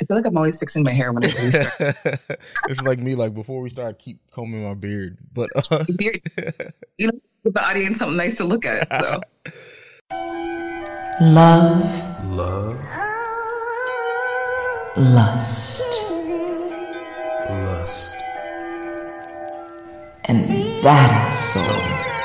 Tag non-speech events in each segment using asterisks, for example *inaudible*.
I feel like I'm always fixing my hair when I really start. *laughs* it's like me, like before we start, I keep combing my beard. But uh, *laughs* beard, *laughs* you know, give the audience something nice to look at. So, love, love, lust, lust, and that is soul.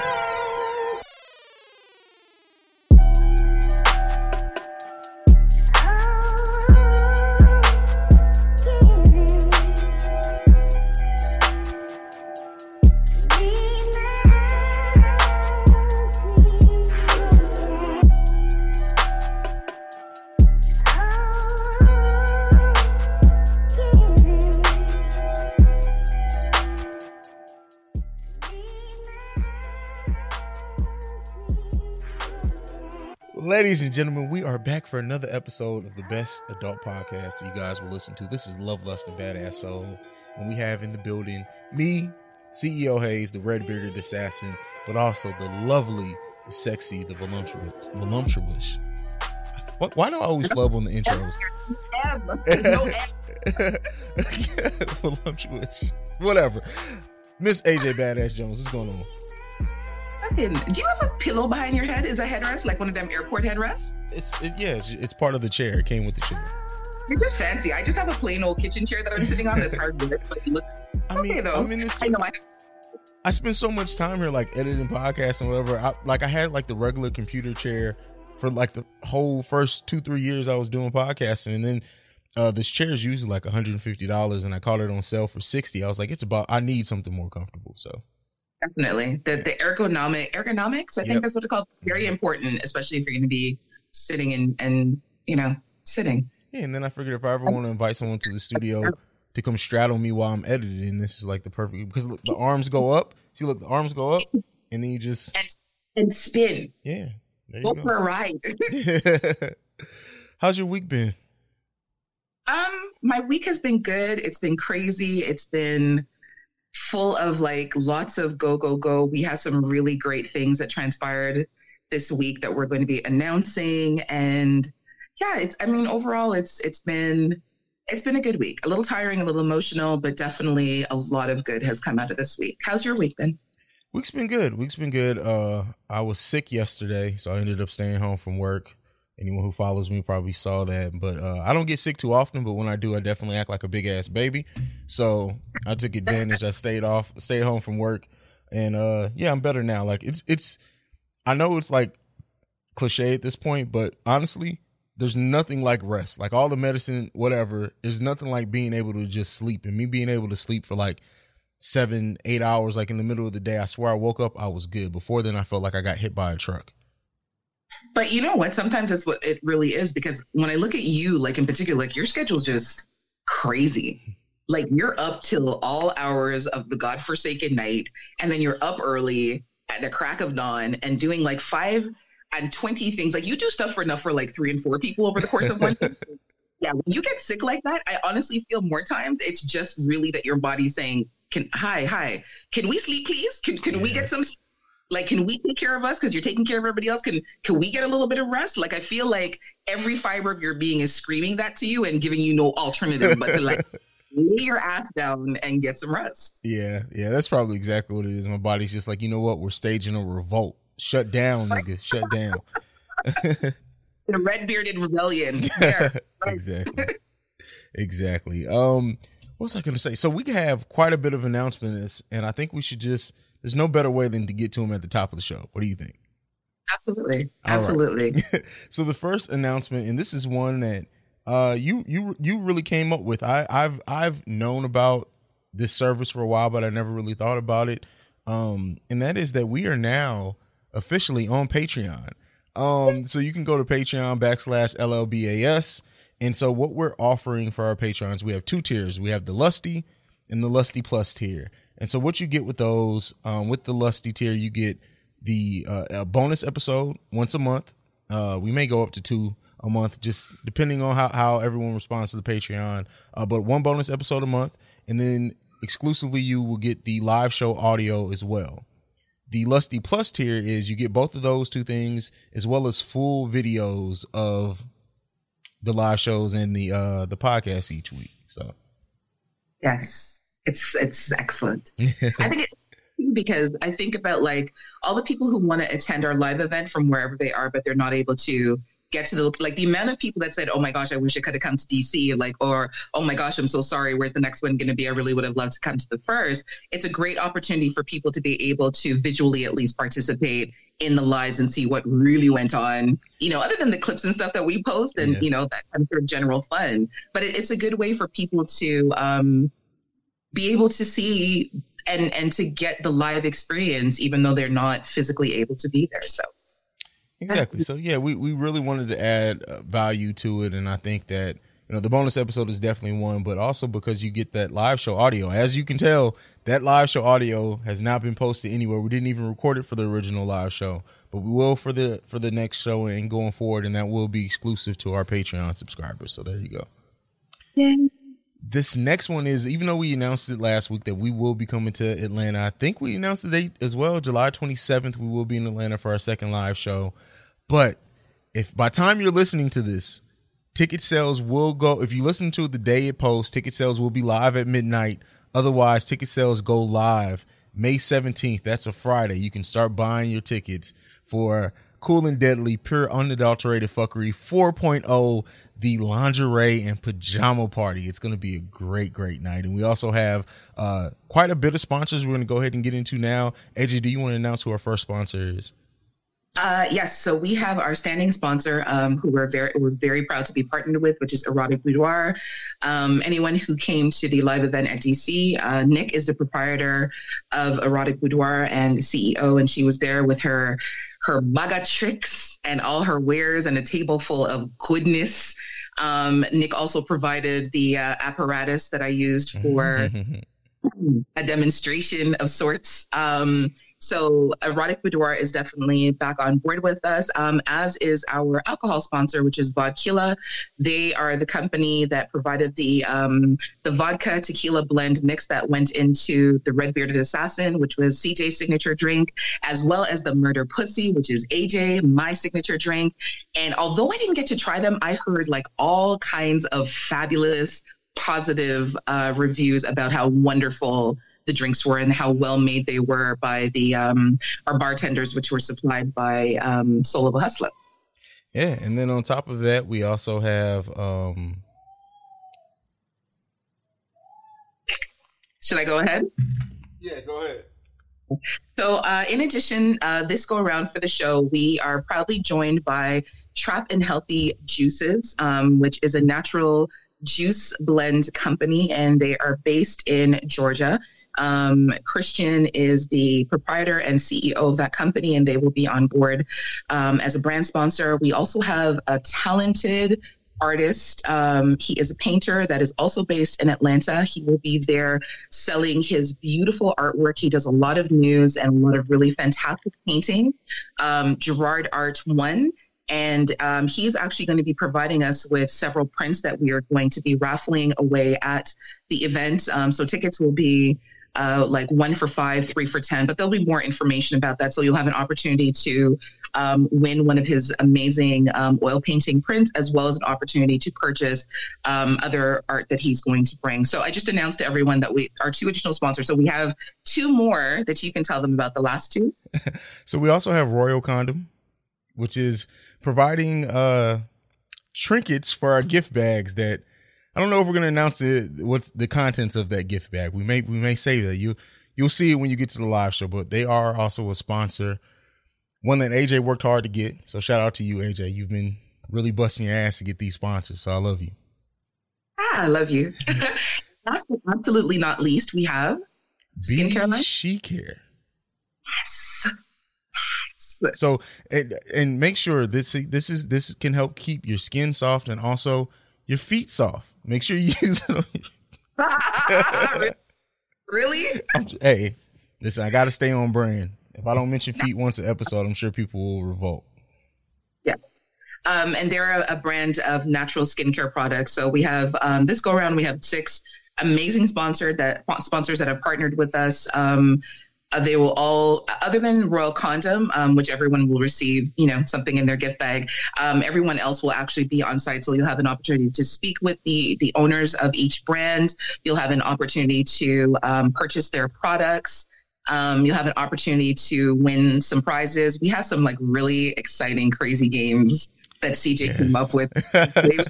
Ladies and gentlemen, we are back for another episode of the best adult podcast that you guys will listen to. This is Love, Lust, and Badass Soul. And we have in the building me, CEO Hayes, the red bearded assassin, but also the lovely, the sexy, the voluptuous. voluptuous. Why do I always flub on the intros? *laughs* voluptuous. Whatever. Miss AJ Badass Jones, what's going on? Do you have a pillow behind your head? Is a headrest like one of them airport headrests? It's it, yeah, it's, it's part of the chair. It came with the chair. You're just fancy. I just have a plain old kitchen chair that I'm sitting on. That's hard work, but look. I mean, okay, though. I mean. I know. I, I spend so much time here, like editing podcasts and whatever. I, like I had like the regular computer chair for like the whole first two three years I was doing podcasting, and then uh, this chair is usually like 150 dollars, and I caught it on sale for 60. I was like, it's about. I need something more comfortable, so. Definitely. The the ergonomic ergonomics, I think yep. that's what it's called. Very important, especially if you're gonna be sitting and and you know, sitting. Yeah, and then I figured if I ever want to invite someone to the studio to come straddle me while I'm editing, this is like the perfect because look, the arms go up. See, look, the arms go up, and then you just and, and spin. Yeah, go, go for a ride. *laughs* *laughs* How's your week been? Um, my week has been good. It's been crazy. It's been full of like lots of go, go, go. We have some really great things that transpired this week that we're going to be announcing. And yeah, it's, I mean, overall, it's, it's been, it's been a good week. A little tiring, a little emotional, but definitely a lot of good has come out of this week. How's your week been? Week's been good. Week's been good. Uh, I was sick yesterday, so I ended up staying home from work. Anyone who follows me probably saw that, but uh, I don't get sick too often. But when I do, I definitely act like a big ass baby. So I took advantage. I stayed off, stayed home from work, and uh, yeah, I'm better now. Like it's it's, I know it's like cliche at this point, but honestly, there's nothing like rest. Like all the medicine, whatever, there's nothing like being able to just sleep. And me being able to sleep for like seven, eight hours, like in the middle of the day, I swear I woke up, I was good. Before then, I felt like I got hit by a truck. But you know what? Sometimes that's what it really is because when I look at you, like in particular, like your schedule's just crazy. Like you're up till all hours of the godforsaken night, and then you're up early at the crack of dawn and doing like five and 20 things. Like you do stuff for enough for like three and four people over the course of one *laughs* Yeah, when you get sick like that, I honestly feel more times it's just really that your body's saying, "Can hi, hi, can we sleep, please? Can can yeah. we get some like can we take care of us? Because you're taking care of everybody else. Can can we get a little bit of rest? Like i feel like every fiber of your being is screaming that to you and giving you no alternative but to like *laughs* lay your ass down and get some rest. Yeah yeah that's probably exactly what it is. My body's just like you know what? We're staging a revolt. Shut down nigga. Shut down. *laughs* A red bearded rebellion *laughs* exactly. Exactly. Um what was i gonna say? So we have quite a bit of announcements and i think we should just there's no better way than to get to him at the top of the show. What do you think? Absolutely. Absolutely. Right. *laughs* so the first announcement, and this is one that uh you you you really came up with. I I've I've known about this service for a while, but I never really thought about it. Um, and that is that we are now officially on Patreon. Um, so you can go to Patreon backslash LLBAS And so what we're offering for our patrons, we have two tiers. We have the Lusty and the Lusty Plus tier. And so what you get with those, um, with the Lusty tier, you get the uh, bonus episode once a month. Uh, we may go up to two a month, just depending on how, how everyone responds to the Patreon. Uh, but one bonus episode a month, and then exclusively you will get the live show audio as well. The Lusty Plus tier is you get both of those two things as well as full videos of the live shows and the uh the podcast each week. So Yes, it's it's excellent. *laughs* I think it's because I think about like all the people who want to attend our live event from wherever they are, but they're not able to get to the like the amount of people that said, "Oh my gosh, I wish I could have come to DC," like, or "Oh my gosh, I'm so sorry. Where's the next one going to be? I really would have loved to come to the first. It's a great opportunity for people to be able to visually at least participate in the lives and see what really went on. You know, other than the clips and stuff that we post and Yeah. you know that kind of general fun. But it, it's a good way for people to um, be able to see and and to get the live experience, even though they're not physically able to be there. So. Exactly. So yeah, we, we really wanted to add uh, value to it, and I think that you know the bonus episode is definitely one, but also because you get that live show audio. As you can tell, that live show audio has not been posted anywhere. We didn't even record it for the original live show, but we will for the for the next show and going forward, and that will be exclusive to our Patreon subscribers. So there you go. This next one is even though we announced it last week that we will be coming to Atlanta. I think we announced the date as well, July 27th. We will be in Atlanta for our second live show. But if by time you're listening to this, ticket sales will go. If you listen to the day it posts, ticket sales will be live at midnight. Otherwise, ticket sales go live May 17th. That's a Friday. You can start buying your tickets for Cool and Deadly, pure unadulterated fuckery 4.0, the lingerie and pajama party. It's going to be a great, great night. And we also have uh, quite a bit of sponsors we're going to go ahead and get into now. AJ, do you want to announce who our first sponsor is? Uh, yes, so we have our standing sponsor, um, who we're very we're very proud to be partnered with, which is Erotic Boudoir. Um, anyone who came to the live event at DC, uh, Nick is the proprietor of Erotic Boudoir and the CEO, and she was there with her her maga tricks and all her wares and a table full of goodness. Um, Nick also provided the uh, apparatus that I used for a demonstration of sorts. Um, so Erotic Boudoir is definitely back on board with us, um, as is our alcohol sponsor, which is Vodquila. They are the company that provided the um, the vodka tequila blend mix that went into the Red Bearded Assassin, which was CJ's signature drink, as well as the Murder Pussy, which is AJ, my signature drink. And although I didn't get to try them, I heard like all kinds of fabulous positive uh, reviews about how wonderful the drinks were and how well made they were by the um, our bartenders, which were supplied by um, Soul of a Hustler. Yeah, and then on top of that, we also have um Should I go ahead? Yeah, go ahead. So, uh, in addition, uh, this go around for the show, we are proudly joined by Trap and Healthy Juices, um, which is a natural juice blend company, and they are based in Georgia. Um, Christian is the proprietor and CEO of that company, and they will be on board um, as a brand sponsor. We also have a talented artist. Um, he is a painter that is also based in Atlanta. He will be there selling his beautiful artwork. He does a lot of news and a lot of really fantastic painting. Um, Gerard Art One. And um, he's actually going to be providing us with several prints that we are going to be raffling away at the event. Um, so tickets will be uh, like one for five, three for 10, but there'll be more information about that. So you'll have an opportunity to um, win one of his amazing um, oil painting prints, as well as an opportunity to purchase um, other art that he's going to bring. So I just announced to everyone that we are two additional sponsors. So we have two more that you can tell them about the last two. *laughs* So we also have Royal Condom, which is providing uh trinkets for our gift bags that I don't know if we're gonna announce the what's the contents of that gift bag. We may we may save that. You you'll see it when you get to the live show, but they are also a sponsor. One that AJ worked hard to get. So shout out to you, AJ. You've been really busting your ass to get these sponsors. So I love you. Ah, I love you. *laughs* Last but absolutely not least, we have Skincare line? She care. yes. So and, and make sure this this is this can help keep your skin soft and also your feet soft. Make sure you *laughs* use it. *laughs* Really? I'm, hey, listen, I got to stay on brand. If I don't mention feet once an episode, I'm sure people will revolt. Yeah. Um, and they're a, a, brand of natural skincare products. So we have um, this go around. We have six amazing sponsor that sponsors that have partnered with us. Um, uh, they will all, other than Royal Condom, um, which everyone will receive, you know, something in their gift bag. Um, everyone else will actually be on site, so you'll have an opportunity to speak with the the owners of each brand. You'll have an opportunity to um, purchase their products. Um, you'll have an opportunity to win some prizes. We have some like really exciting, crazy games that CJ yes. came up with. *laughs*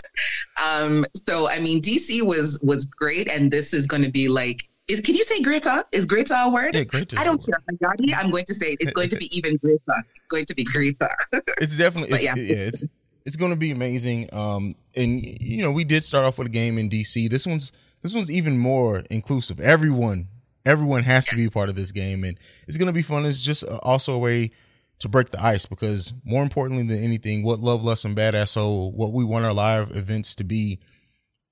*laughs* um, so I mean, DC was was great, and this is going to be like is, can you say Greta? Is Greta a word? Yeah. I don't care. I'm going to say it's going to be even Greta. It's going to be Greta. *laughs* it's definitely, it's, yeah. yeah, it's it's going to be amazing. Um, and you know, we did start off with a game in DC. This one's this one's even more inclusive. Everyone, everyone has to be a part of this game, and it's going to be fun. It's just also a way to break the ice because more importantly than anything, what Love Lust and Badass Soul, what we want our live events to be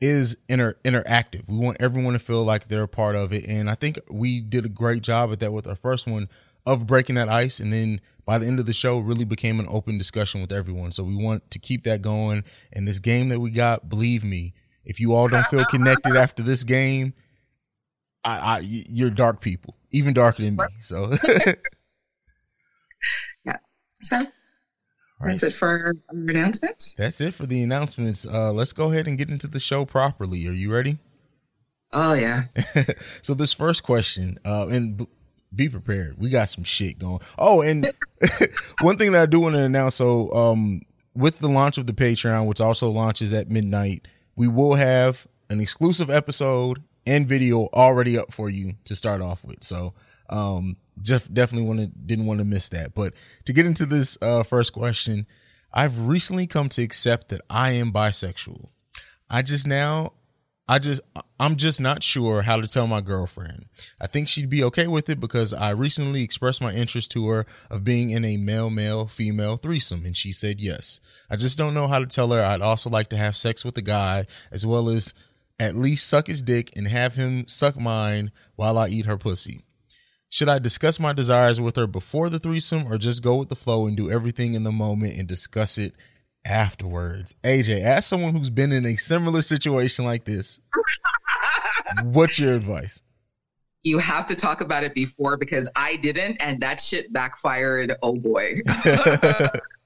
is inter interactive. We want everyone to feel like they're a part of it. And I think we did a great job at that with our first one of breaking that ice. And then by the end of the show, really became an open discussion with everyone. So we want to keep that going. And this game that we got, believe me, if you all don't feel connected *laughs* after this game, I, I you're dark people, even darker than me. So *laughs* yeah. So Right. That's it for our announcements. That's it for the announcements. Uh, let's go ahead and get into the show properly. Are you ready? Oh yeah. *laughs* so this first question, uh, and b- be prepared. We got some shit going. Oh, and *laughs* one thing that I do want to announce. So, um, with the launch of the Patreon, which also launches at midnight, we will have an exclusive episode and video already up for you to start off with. So, um, just definitely wanted didn't want to miss that. But to get into this uh, first question, I've recently come to accept that I am bisexual. I just now I just I'm just not sure how to tell my girlfriend. I think she'd be okay with it because I recently expressed my interest to her of being in a male male female threesome and she said yes. I just don't know how to tell her I'd also like to have sex with a guy as well as at least suck his dick and have him suck mine while I eat her pussy. Should I discuss my desires with her before the threesome or just go with the flow and do everything in the moment and discuss it afterwards? AJ, as someone who's been in a similar situation like this, *laughs* what's your advice? You have to talk about it before because I didn't, and that shit backfired. Oh boy. *laughs*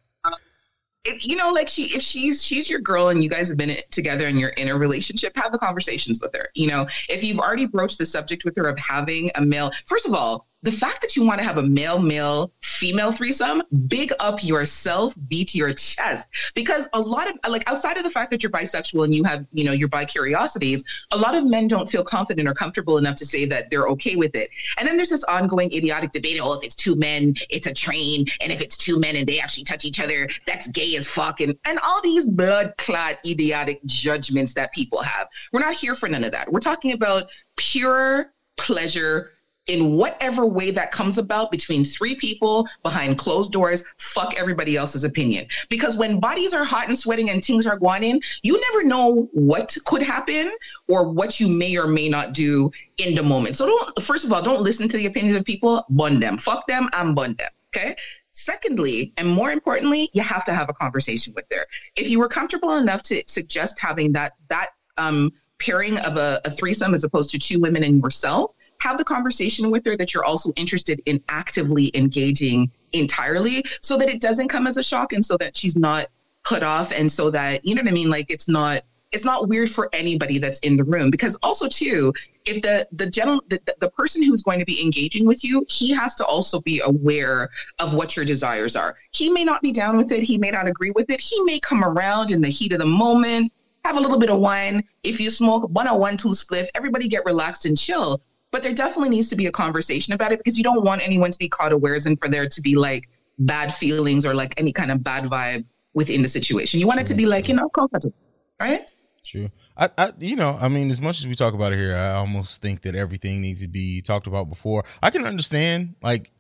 if, you know, like she, if she's she's your girl and you guys have been together and you're in a relationship, have the conversations with her. You know, if you've already broached the subject with her of having a male, first of all, the fact that you want to have a male male female threesome big up yourself beat your chest. Because a lot of like outside of the fact that you're bisexual and you have you know your bi curiosities a lot of men don't feel confident or comfortable enough to say that they're okay with it. And then there's this ongoing idiotic debate oh if it's two men it's a train. And if it's two men and they actually touch each other that's gay as fuck. And, and all these blood clot idiotic judgments that people have. We're not here for none of that. We're talking about pure pleasure in whatever way that comes about between three people behind closed doors, fuck everybody else's opinion. Because when bodies are hot and sweating and things are going in, you never know what could happen or what you may or may not do in the moment. So don't, first of all, don't listen to the opinions of people, bun them. Fuck them, I'm bun them. Okay. Secondly, and more importantly, you have to have a conversation with her. If you were comfortable enough to suggest having that, that, um, pairing of a, a threesome as opposed to two women and yourself, have the conversation with her that you're also interested in actively engaging entirely so that it doesn't come as a shock and so that she's not put off and so that you know what i mean? Like it's not it's not weird for anybody that's in the room. Because also too if the the general the, the person who's going to be engaging with you he has to also be aware of what your desires are. He may not be down with it. He may not agree with it. He may come around in the heat of the moment have a little bit of wine. If you smoke one or one two spliff everybody get relaxed and chill but there definitely needs to be a conversation about it because you don't want anyone to be caught unawares and for there to be like bad feelings or like any kind of bad vibe within the situation. You want true, it to be like, you know, comfortable, right? True. I, I, you know, I mean, as much as we talk about it here, I almost think that everything needs to be talked about before. I can understand like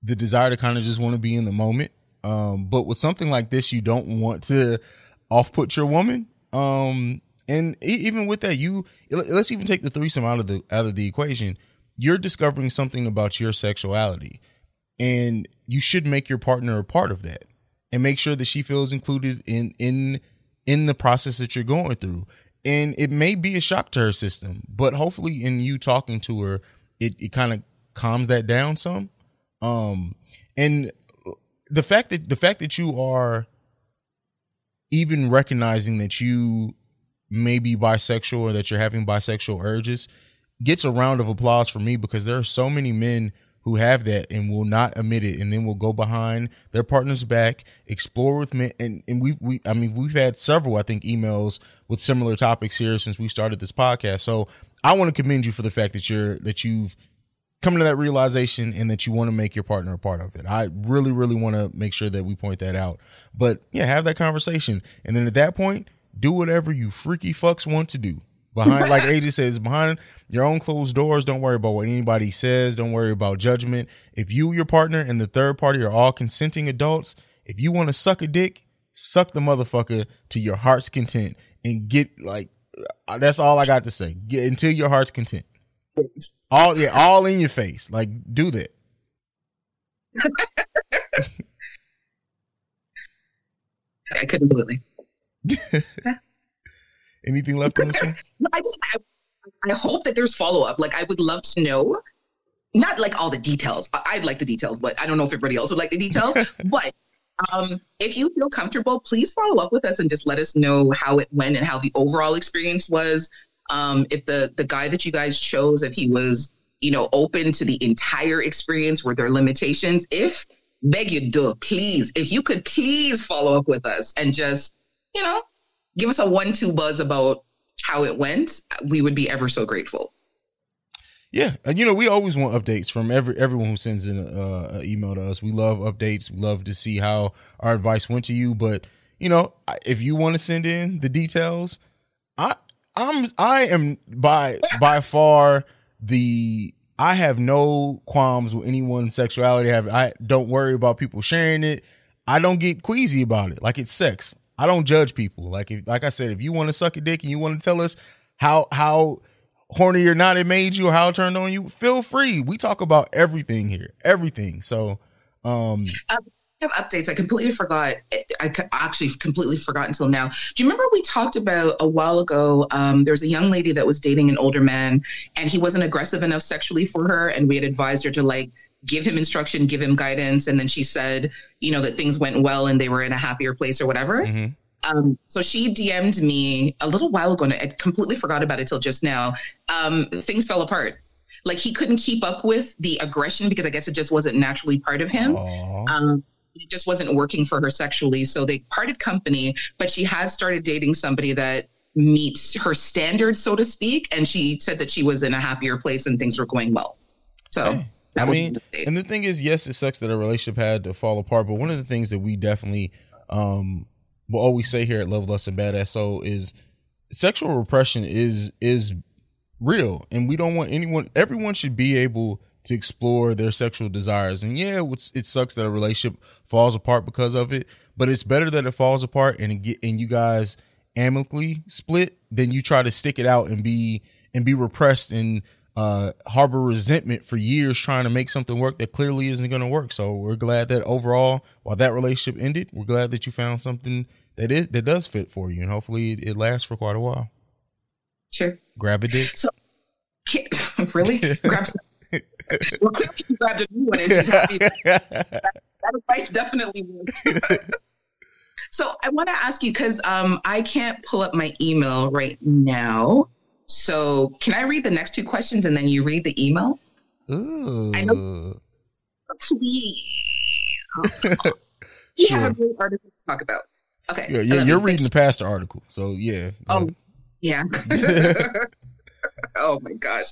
the desire to kind of just want to be in the moment. Um, but with something like this, you don't want to off put your woman Um, and even with that, you let's even take the threesome out of the out of the equation. You're discovering something about your sexuality, and you should make your partner a part of that, and make sure that she feels included in in in the process that you're going through. And it may be a shock to her system, but hopefully, in you talking to her, it it kind of calms that down some. Um, and the fact that the fact that you are even recognizing that you may be bisexual or that you're having bisexual urges gets a round of applause for me because there are so many men who have that and will not admit it and then will go behind their partner's back, explore with men and, and we we I mean we've had several I think emails with similar topics here since we started this podcast. So I want to commend you for the fact that you're that you've come to that realization and that you want to make your partner a part of it. I really, really want to make sure that we point that out. But yeah, have that conversation. And then at that point, do whatever you freaky fucks want to do. Behind, like AJ says, behind your own closed doors, don't worry about what anybody says. Don't worry about judgment. If you, your partner, and the third party are all consenting adults, if you want to suck a dick, suck the motherfucker to your heart's content and get like, uh, that's all I got to say. Get until your heart's content. All yeah, all in your face. Like do that. *laughs* I couldn't believe it. *laughs* Anything left on this one? I, I, I hope that there's follow up. Like I would love to know, not like all the details. I'd like the details, but I don't know if everybody else would like the details. *laughs* but um, if you feel comfortable, please follow up with us and just let us know how it went and how the overall experience was um, if the the guy that you guys chose, if he was, you know, open to the entire experience, were there limitations? If beg you do, please, if you could please follow up with us and just, you know, give us a one-two buzz about how it went, we would be ever so grateful. Yeah, and you know we always want updates from every everyone who sends in an uh, email to us. We love updates. We love to see how our advice went to you. But you know, if you want to send in the details, I I'm I am by by far the I have no qualms with anyone's sexuality. I, have, I don't worry about people sharing it. I don't get queasy about it. Like it's sex. I don't judge people. Like if, like I said, if you want to suck a dick and you want to tell us how how horny or not it made you or how it turned on you, feel free. We talk about everything here, everything. So, um, have updates. I completely forgot. I actually completely forgot until now. Do you remember we talked about a while ago? Um, there was a young lady that was dating an older man, and he wasn't aggressive enough sexually for her, and we had advised her to like give him instruction, give him guidance, and then she said, you know, that things went well and they were in a happier place or whatever. Mm-hmm. Um, so she DM'd me a little while ago, and I completely forgot about it till just now. Um, things fell apart like he couldn't keep up with the aggression because I guess it just wasn't naturally part of him. Um, it just wasn't working for her sexually. So they parted company, but she had started dating somebody that meets her standards, so to speak. And she said that she was in a happier place and things were going well. So. Hey. I mean, and the thing is, yes, it sucks that a relationship had to fall apart, but one of the things that we definitely um will always say here at Love Lust and Badass Soul is sexual repression is is real, and we don't want anyone. Everyone should be able to explore their sexual desires. And yeah, it sucks that a relationship falls apart because of it, but it's better that it falls apart and get and you guys amicably split than you try to stick it out and be and be repressed and uh, harbor resentment for years trying to make something work that clearly isn't going to work. So we're glad that overall, while that relationship ended, we're glad that you found something that is that does fit for you, and hopefully it, it lasts for quite a while. Sure. Grab a dick. So, *laughs* really? Grab some *laughs* well, clearly she grabbed a new one and she's happy. that, *laughs* that advice definitely works. so I want to ask you because um, I can't pull up my email right now. So can I read the next two questions and then you read the email? Ooh. I know. Please. *laughs* we have a great article to talk about. Okay. Yeah, yeah you're reading the past article. So yeah. Oh, yeah. *laughs* *laughs* oh my gosh.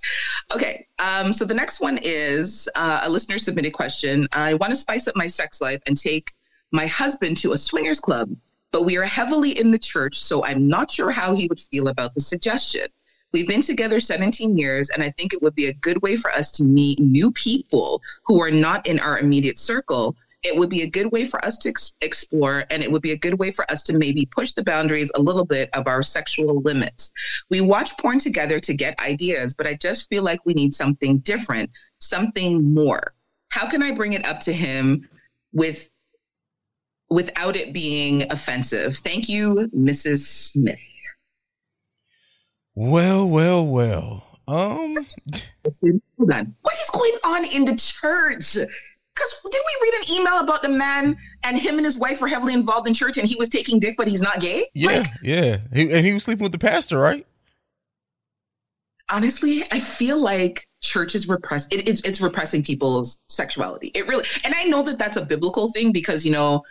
Okay. Um, so the next one is uh, a listener submitted question. I want to spice up my sex life and take my husband to a swingers club, but we are heavily in the church, so I'm not sure how he would feel about the suggestion. We've been together 17 years, and I think it would be a good way for us to meet new people who are not in our immediate circle it would be a good way for us to ex- explore and it would be a good way for us to maybe push the boundaries a little bit of our sexual limits. We watch porn together to get ideas, but I just feel like we need something different, something more. How can I bring it up to him with without it being offensive? Thank you, Mrs. Smith. Well, well, well. Um. What is going on in the church? Because did we read an email about the man and him and his wife were heavily involved in church and he was taking dick, but he's not gay? yeah, Like, yeah. He, and he was sleeping with the pastor, right? honestly, I feel like church is repress. It is it's repressing people's sexuality. It really, and I know that that's a biblical thing because you know,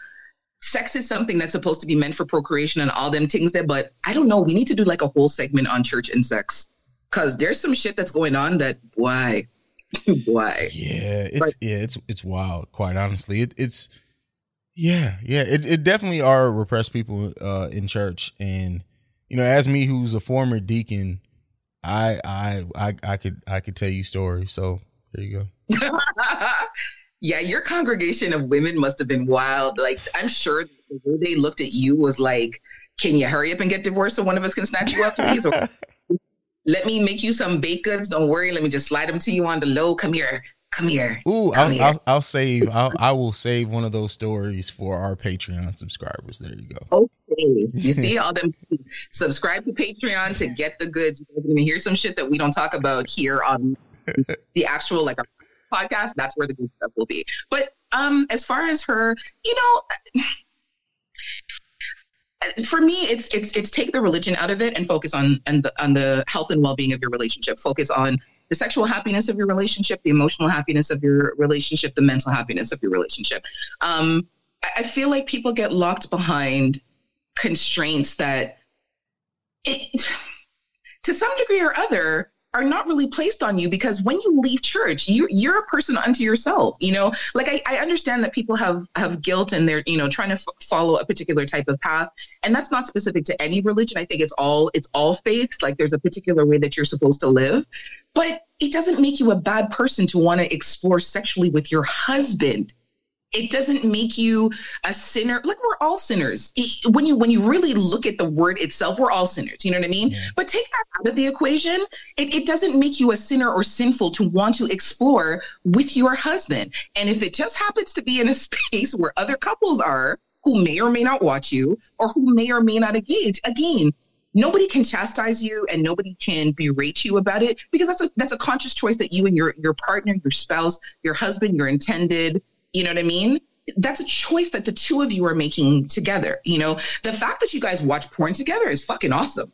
sex is something that's supposed to be meant for procreation and all them things there. But I don't know. We need to do like a whole segment on church and sex because there's some shit that's going on that why, *laughs* why. Yeah, it's yeah, it's it's wild. Quite honestly, it, it's yeah, yeah. It it definitely are repressed people uh, in church, and you know, as me who's a former deacon, I I I I could I could tell you stories. So there you go. *laughs* yeah, your congregation of women must have been wild. Like, I'm sure the way they looked at you was like, "Can you hurry up and get divorced so one of us can snatch you up, please?" Or *laughs* let me make you some baked goods. Don't worry. Let me just slide them to you on the low. Come here. Come here. Ooh, Come I'll, here. I'll I'll save I'll I will save one of those stories for our Patreon subscribers. There you go. Okay. You *laughs* see all them subscribe to Patreon to get the goods. You're going to hear some shit that we don't talk about here on *laughs* the actual like our podcast. That's where the good stuff will be. But um as far as her, you know, for me it's it's it's take the religion out of it and focus on and the on the health and well-being of your relationship. Focus on the sexual happiness of your relationship, the emotional happiness of your relationship, the mental happiness of your relationship. Um, I, I feel like people get locked behind constraints that it, to some degree or other are not really placed on you because when you leave church you, you're a person unto yourself you know? Like I, I understand that people have have guilt and they're you know trying to f- follow a particular type of path and that's not specific to any religion. I think it's all it's all faiths like there's a particular way that you're supposed to live. But it doesn't make you a bad person to want to explore sexually with your husband it doesn't make you a sinner. Like we're all sinners. When you when you really look at the word itself we're all sinners. You know what i mean? Yeah. but take that out of the equation. It, it doesn't make you a sinner or sinful to want to explore with your husband. And if it just happens to be in a *laughs* space where other couples are who may or may not watch you or who may or may not engage again nobody can chastise you and nobody can berate you about it because that's a that's a conscious choice that you and your your partner your spouse your husband your intended you know what I mean? That's a choice that the two of you are making together. You know, the fact that you guys watch porn together is fucking awesome.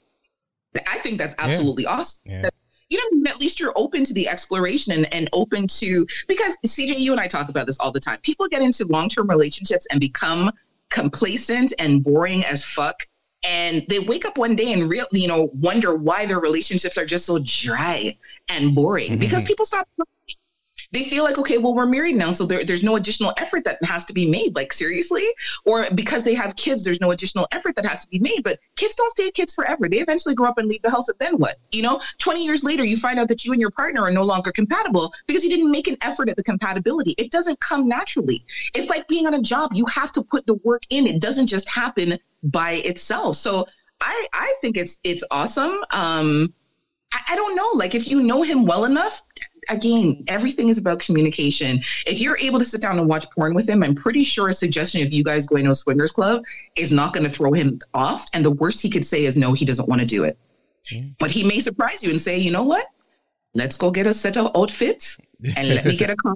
I think that's Yeah. absolutely awesome. Yeah. That- You know, at least you're open to the exploration and, and open to because CJ, you and I talk about this all the time. People get into long term relationships and become complacent and boring as fuck. And they wake up one day and real, you know, wonder why their relationships are just so dry and boring because Mhm. people stop they feel like okay well we're married now so there, there's no additional effort that has to be made. Like seriously? Or because they have kids there's no additional effort that has to be made. But kids don't stay kids forever. They eventually grow up and leave the house and then what? You know 20 years later you find out that you and your partner are no longer compatible because you didn't make an effort at the compatibility. It doesn't come naturally. It's like being on a job. You have to put the work in. It doesn't just happen by itself. So i i think it's it's awesome. Um I, I don't know. Like if you know him well enough again, everything is about communication. If you're able to sit down and watch porn with him, I'm pretty sure a suggestion of you guys going to a swingers club is not going to throw him off. And the worst he could say is no, he doesn't want to do it. Yeah. But he may surprise you and say, you know what? Let's go get a set of outfits and let me *laughs* get a car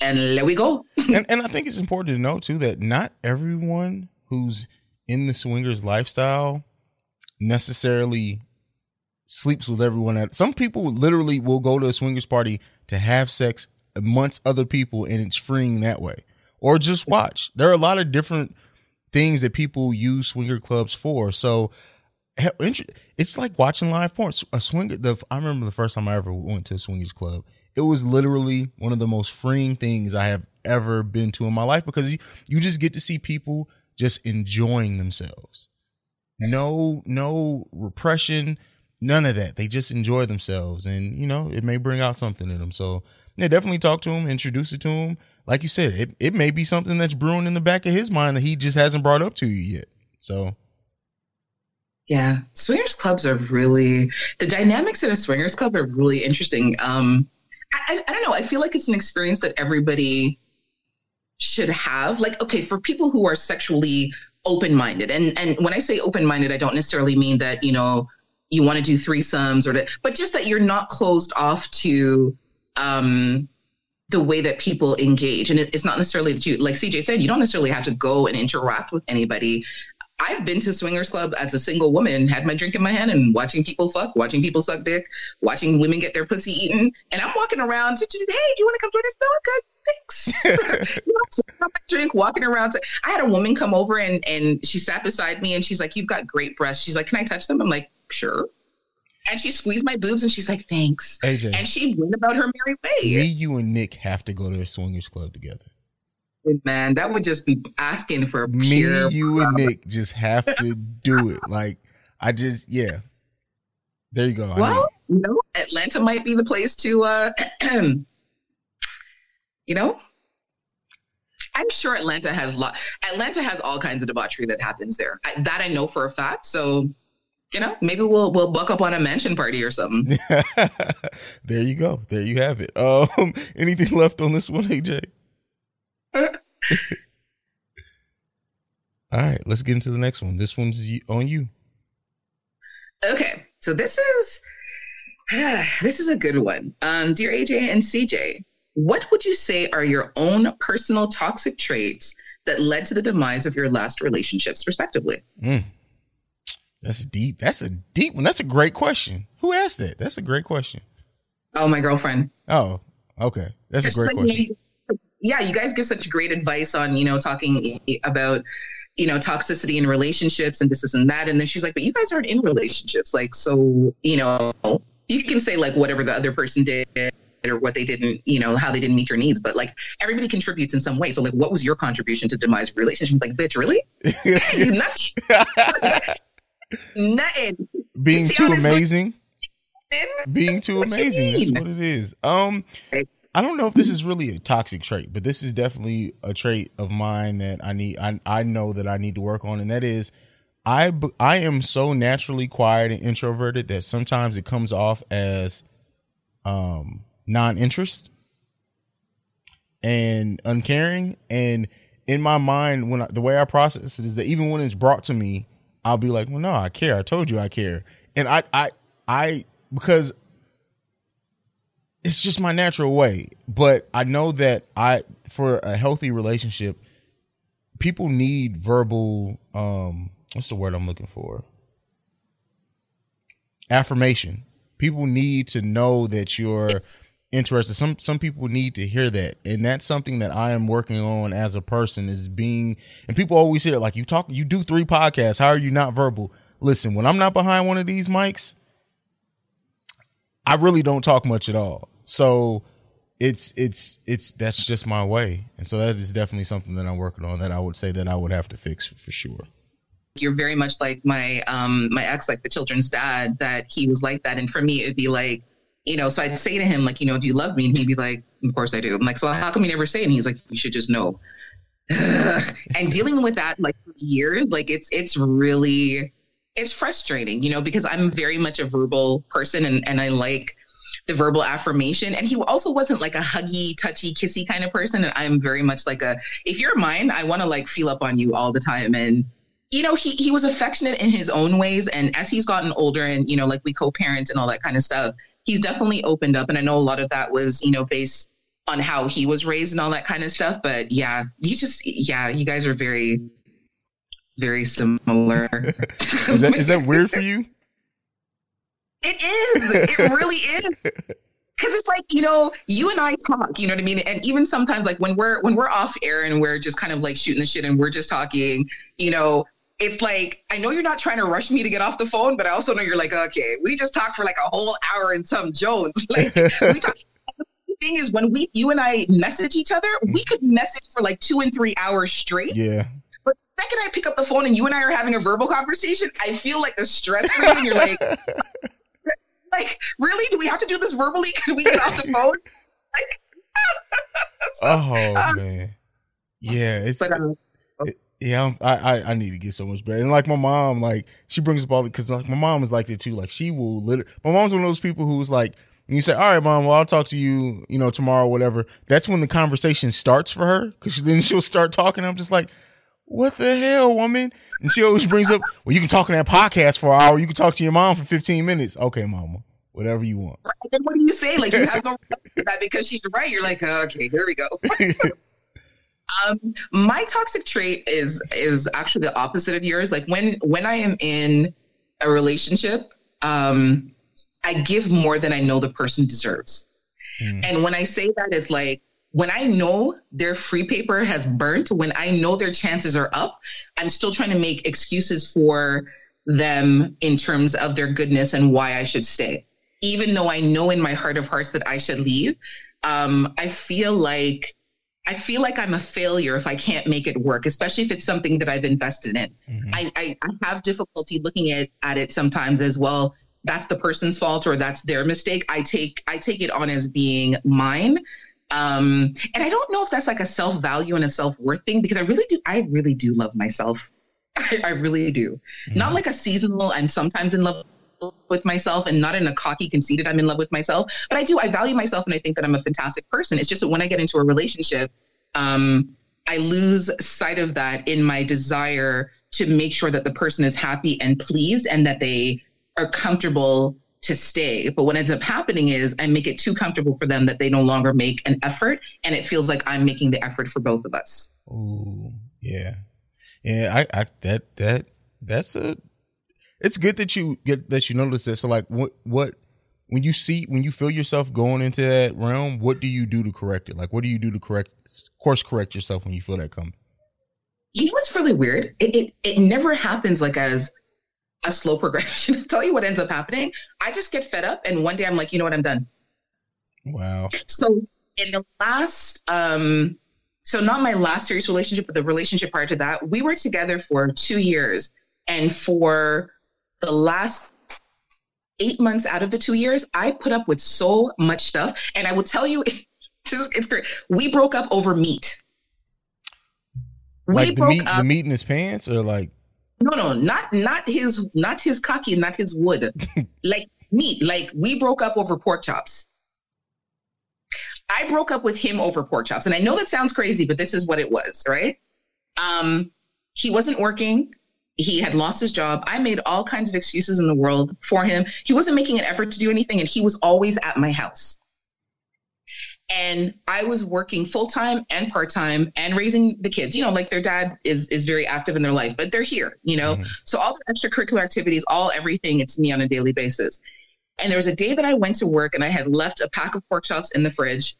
and let we go. *laughs* and, and I think it's important to know too that not everyone who's in the swingers lifestyle necessarily sleeps with everyone at some people literally will go to a swingers party to have sex amongst other people and it's freeing that way. Or just watch. There are a lot of different things that people use swinger clubs for. So it's like watching live porn. A swinger the i remember the first time i ever went to a swingers club. It was literally one of the most freeing things i have ever been to in my life because you, you just get to see people just enjoying themselves. No no repression none of that. They just enjoy themselves, and you know, it may bring out something in them. So yeah, definitely talk to him, introduce it to him. Like you said, it it may be something that's brewing in the back of his mind that he just hasn't brought up to you yet. So Yeah, swingers clubs are really the dynamics in a swingers club are really interesting. Um, I, I, don't know. I feel like it's an experience that everybody should have. Like, okay, for people who are sexually open-minded, and and when I say open-minded, I don't necessarily mean that you know you want to do threesomes or that, but just that you're not closed off to um the way that people engage and it, it's not necessarily that you like cj said you don't necessarily have to go and interact with anybody I've been to swingers club as a single woman, had my drink in my hand, and watching people fuck, watching people suck dick, watching women get their pussy eaten, and I'm walking around. Hey, do you want to come join us? No, good. Thanks. *laughs* you know, drink, walking around. I had a woman come over and and she sat beside me, and she's like, "You've got great breasts." She's like, "Can I touch them?" I'm like, "Sure." And she squeezed my boobs, and she's like, "Thanks." AJ, and she went about her merry way. me, you, and Nick have to go to a swingers club together. Man, that would just be asking for Me, pure you, and Nick just have to do it. Like I just, yeah. There you go. Well, you know, Atlanta might be the place to, uh, *clears throat* you know, I'm sure Atlanta has lot. Atlanta has all kinds of debauchery that happens there. I, that I know for a fact. So, you know, maybe we'll we'll buck up on a mansion party or something. *laughs* there you go. There you have it. Um, *laughs* anything left on this one, AJ? *laughs* All right, let's get into the next one. This one's on you. Okay, so this is *sighs* this is a good one. Um, dear AJ and CJ, what would you say are your own personal toxic traits that led to the demise of your last relationships, respectively? Mm. That's deep. That's a deep one. That's a great question. Who asked that? That's a great question. Oh, my girlfriend. Oh, okay. That's a great like, question. Yeah, you guys give such great advice on, you know, talking about, you know, toxicity in relationships and this, this, and that. And then she's like, but you guys aren't in relationships. Like, so, you know, you can say like whatever the other person did or what they didn't, you know, how they didn't meet your needs. But like everybody contributes in some way. So like, what was your contribution to the demise relationship? Like, bitch, really? *laughs* *laughs* Nothing. *laughs* Nothing. Being too amazing. Being too What amazing. That's what it is. Um, I don't know if this is really a toxic trait, but this is definitely a trait of mine that I need. I I know that I need to work on, and that is I I am so naturally quiet and introverted that sometimes it comes off as, um, non-interest and uncaring. And in my mind, when I, the way I process it is that even when it's brought to me, I'll be like, well, no, I care. I told you I care. And I, I, I, because it's just my natural way. But I know that I, for a healthy relationship, people need verbal, um, what's the word I'm looking for? Affirmation. People need to know that you're interested. Some some people need to hear that, and that's something that I am working on as a person. Is being and people always hear like you talk, you do three podcasts. How are you not verbal? Listen, when I'm not behind one of these mics, I really don't talk much at all. So it's it's it's that's just my way, and so that is definitely something that I'm working on. That I would say that I would have to fix for sure. you're very much like my um my ex like the children's dad that he was like that and for me it'd be like you know so i'd say to him like you know do you love me? And he'd be like of course i do. I'm like so how come you never say? It and he's like you should just know. *sighs* And dealing with that like for years like it's it's really it's frustrating you know because i'm very much a verbal person and and i like the verbal affirmation. And he also wasn't like a huggy touchy kissy kind of person. And i'm very much like a if you're mine i want to like feel up on you all the time. And you know he he was affectionate in his own ways. And as he's gotten older and you know like we co-parent and all that kind of stuff he's definitely opened up and i know a lot of that was you know based on how he was raised and all that kind of stuff but yeah you just yeah you guys are very very similar. *laughs* Is that is that weird for you? it is. It really is. Because it's like you know you and i talk you know what i mean? And even sometimes like when we're when we're off air and we're just kind of like shooting the shit and we're just talking you know it's like i know you're not trying to rush me to get off the phone but i also know you're like okay we just talked for like a whole hour and some jones *laughs* like we talk *laughs* the thing is when we you and i message each other we could message for like two and three hours straight Yeah. but the second i pick up the phone and you and i are having a verbal conversation i feel like the stress and you're like *laughs* Like, really? Do we have to do this verbally? Can we get off the phone? Like, so, Oh man, yeah, it's but um, yeah. I, I I need to get so much better. And like my mom, like she brings up all the because like my mom is like that too. Like she will literally. My mom's one of those people who's like. When you say, "All right, mom, well, I'll talk to you, you know, tomorrow, whatever." That's when the conversation starts for her, because then she'll start talking. I'm just like, "What the hell, woman?" And she always brings up, "Well, you can talk in that podcast for an hour. You can talk to your mom for 15 minutes." Okay, mama, whatever you want. then what do you say? Like, you have *laughs* no right because she's right. You're like, uh, okay, here we go. *laughs* Um, my toxic trait is is actually the opposite of yours. Like when when I am in a relationship, um, I give more than I know the person deserves. Mm. And when I say that, it's like when I know their free paper has burnt, when I know their chances are up, I'm still trying to make excuses for them in terms of their goodness and why I should stay. Even though I know in my heart of hearts that I should leave, um, I feel like I feel like I'm a failure if I can't make it work, especially if it's something that I've invested in. Mhm. I, I, I have difficulty looking at, at it sometimes as well. That's the person's fault or that's their mistake. I take I take it on as being mine. Um, and I don't know if that's like a self value and a self worth thing because I really do I really do love myself. *laughs* I, I really do. Not like a seasonal. I'm sometimes in love with myself and not in a cocky conceited i'm in love with myself but i do i value myself and i think that i'm a fantastic person it's just that when i get into a relationship um i lose sight of that in my desire to make sure that the person is happy and pleased and that they are comfortable to stay but what ends up happening is i make it too comfortable for them that they no longer make an effort and it feels like i'm making the effort for both of us Ooh, yeah, yeah. I, I that that that's a. It's good that you get that you notice this. So, like, what what when you see when you feel yourself going into that realm, what do you do to correct it? Like, what do you do to correct course correct yourself when you feel that coming? you know what's really weird it, it it never happens like as a slow progression *laughs* I'll tell you what ends up happening i just get fed up and one day i'm like you know what i'm done Wow. so in the last um so not my last serious relationship but the relationship prior to that we were together for two years and for the last eight months out of the two years i put up with so much stuff and i will tell you *laughs* it's, it's great we broke up over meat we like the broke meat, up the meat in his pants, or like no, no, not not his not his cocky, not his wood. *laughs* like meat. Like we broke up over pork chops. I broke up with him over pork chops. And I know that sounds crazy, but this is what it was, right? Um, he wasn't working. He had lost his job. I made all kinds of excuses in the world for him. He wasn't making an effort to do anything, and he was always at my house. And I was working full time and part time and raising the kids. You know, like their dad is is very active in their life, but they're here. You know, Mhm. so all the extracurricular activities, all everything, it's me on a daily basis. And there was a day that I went to work and I had left a pack of pork chops in the fridge,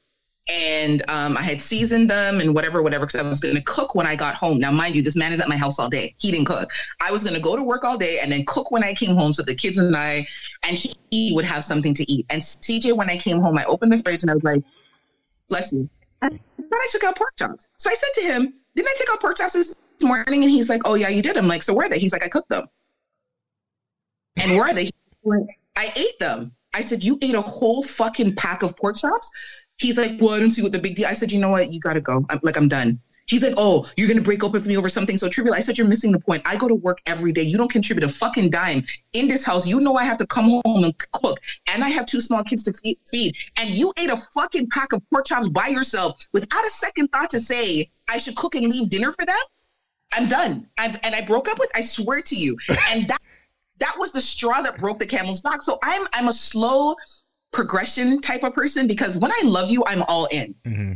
and um, I had seasoned them and whatever, whatever, because I was going to cook when I got home. Now, mind you, this man is at my house all day. He didn't cook. I was going to go to work all day and then cook when I came home, so the kids and I, and he, he would have something to eat. And CJ, when I came home, I opened the fridge and I was like, "Bless you." Then I took out pork chops. So I said to him, "Didn't I take out pork chops this morning?" And he's like, "Oh yeah, you did." I'm like, "So where are they?" He's like, "I cooked them." And where are they? I ate them. I said, You ate a whole fucking pack of pork chops? He's like, Well, I don't see what the big deal. I said, You know what? You gotta go. I'm like, I'm done. He's like, Oh, you're gonna break up with me over something so trivial. I said, You're missing the point. I go to work every day. You don't contribute a fucking dime in this house. You know I have to come home and cook, and I have two small kids to feed. And you ate a fucking pack of pork chops by yourself without a second thought to say I should cook and leave dinner for them. I'm done. I'm, and I broke up with. I swear to you. And that that was the straw that broke the camel's back. So I'm I'm a slow progression type of person because when I love you, I'm all in. hmm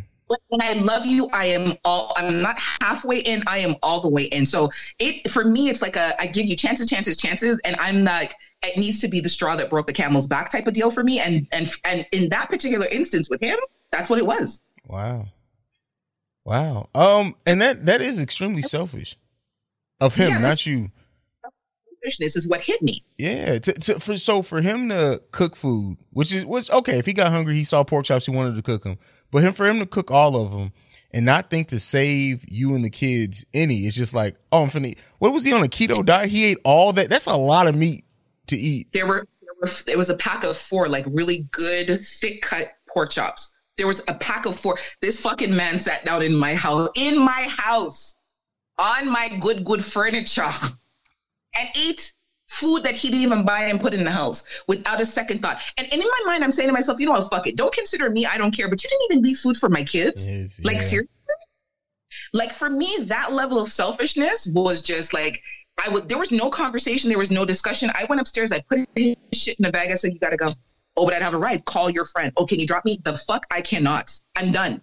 when I love you, I am all I'm not halfway in, I am all the way in. So it for me, it's like a I give you chances, chances, chances, and I'm like, it needs to be the straw that broke the camel's back type of deal for me. And and and in that particular instance with him, that's what it was. Wow. Wow. Um, and that that is extremely selfish of him, Yeah, not you. This is what hit me. Yeah. To, to, for so for him to cook food, which is which okay, if he got hungry, he saw pork chops, he wanted to cook them. But him for him to cook all of them and not think to save you and the kids any, it's just like, oh, I'm finna. What was he on a keto diet? He ate all that. That's a lot of meat to eat. there were there it was a pack of four, like really good, thick cut pork chops. There was a pack of four. This fucking man sat down in my house, in my house, on my good, good furniture, *laughs* and ate food that he didn't even buy and put in the house without a second thought. And, and in my mind, I'm saying to myself, you know what, fuck it. Don't consider me, I don't care. But you didn't even leave food for my kids. Yes, like yeah. seriously? Like for me, that level of selfishness was just like I would there was no conversation, there was no discussion. I went upstairs, I put his shit in the bag. I said, You gotta go. Oh, but I'd have a ride. Call your friend. Oh, can you drop me? The fuck I cannot. I'm done.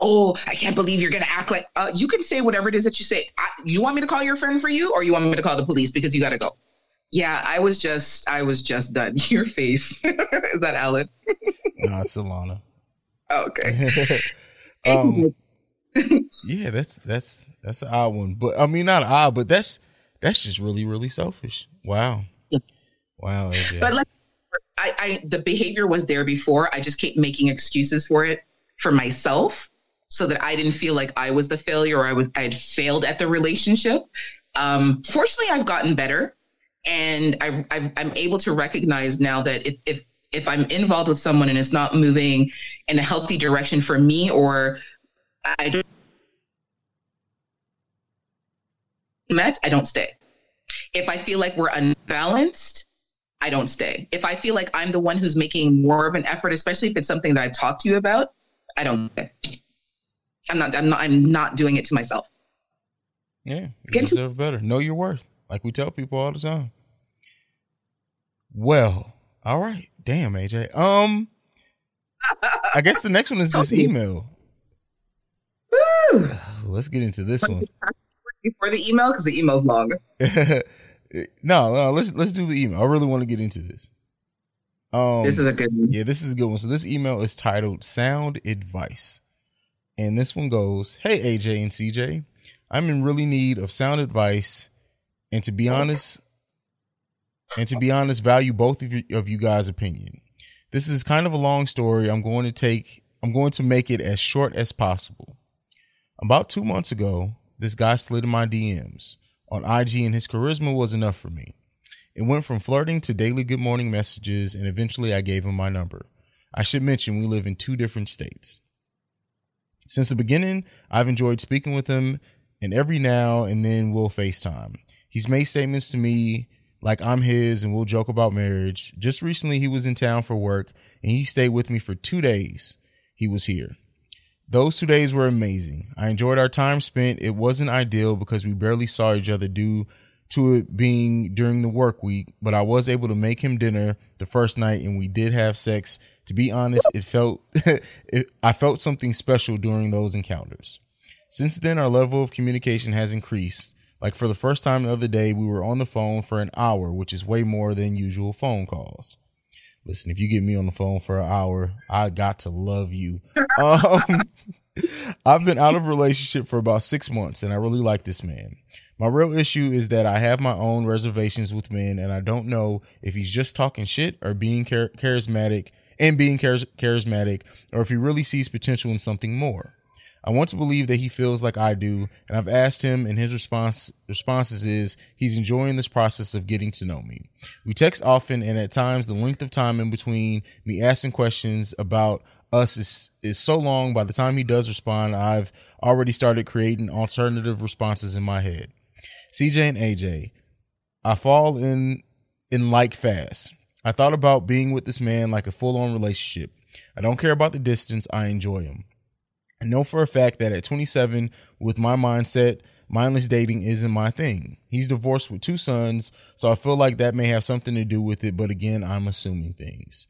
Oh, I can't believe you're gonna act like uh, you can say whatever it is that you say. I, you want me to call your friend for you, or you want me to call the police because you gotta go? Yeah, I was just I was just done. *laughs* Your face. *laughs* is that Alan? *laughs* No, it's Alana. Oh, okay. um, yeah, that's that's that's an odd one, but I mean not odd, but that's that's just really really selfish. Wow, Yeah. wow. AJ. But like, I, I, the behavior was there before. I just kept making excuses for it for myself, so that I didn't feel like I was the failure or I was I had failed at the relationship. Um, fortunately, I've gotten better, and I've, I've I'm able to recognize now that if if if I'm involved with someone and it's not moving in a healthy direction for me, or I don't met, I don't stay. If I feel like we're unbalanced, I don't stay. If I feel like I'm the one who's making more of an effort, especially if it's something that I've talked to you about, I don't stay. I'm not I'm not I'm not doing it to myself. yeah, you Get to- deserve better. Know your worth, like we tell people all the time. Well, all right. Damn, AJ. Um, I guess the next one is *laughs* this email. Woo! *sighs* Let's get into this one. *laughs* Before the email, because the email's long. *laughs* no, no, let's let's do the email. I really want to get into this. Um, this is a good one. yeah, this is a good one. So this email is titled "Sound Advice," and this one goes, "Hey AJ and CJ, I'm in really need of sound advice, and to be honest, and to be honest, value both of you, of you guys' opinion. This is kind of a long story. I'm going to take. I'm going to make it as short as possible. About two months ago, this guy slid in my DMs on IG, and his charisma was enough for me. It went from flirting to daily good morning messages, and eventually I gave him my number. I should mention we live in two different states. Since the beginning, I've enjoyed speaking with him, and every now and then we'll FaceTime. He's made statements to me like I'm his and we'll joke about marriage. Just recently, he was in town for work and he stayed with me for two days. He was here. Those two days were amazing. I enjoyed our time spent. It wasn't ideal because we barely saw each other due to it being during the work week, but I was able to make him dinner the first night and we did have sex. To be honest, it felt *laughs* it, I felt something special during those encounters. Since then, our level of communication has increased. Like for the first time the other day, we were on the phone for an hour, which is way more than usual phone calls. Listen, if you get me on the phone for an hour, I got to love you. *laughs* Um, *laughs* I've been out of relationship for about six months, and I really like this man. My real issue is that I have my own reservations with men, and I don't know if he's just talking shit or being char- charismatic and being char- charismatic, or if he really sees potential in something more. I want to believe that he feels like I do, and I've asked him, and his response responses is he's enjoying this process of getting to know me. We text often, and at times the length of time in between me asking questions about us is is so long. By the time he does respond, I've already started creating alternative responses in my head. CJ and AJ, I fall in in like fast. I thought about being with this man like a full on relationship. I don't care about the distance. I enjoy him. I know for a fact that at 27, with my mindset, mindless dating isn't my thing. He's divorced with two sons, so I feel like that may have something to do with it, but again, I'm assuming things.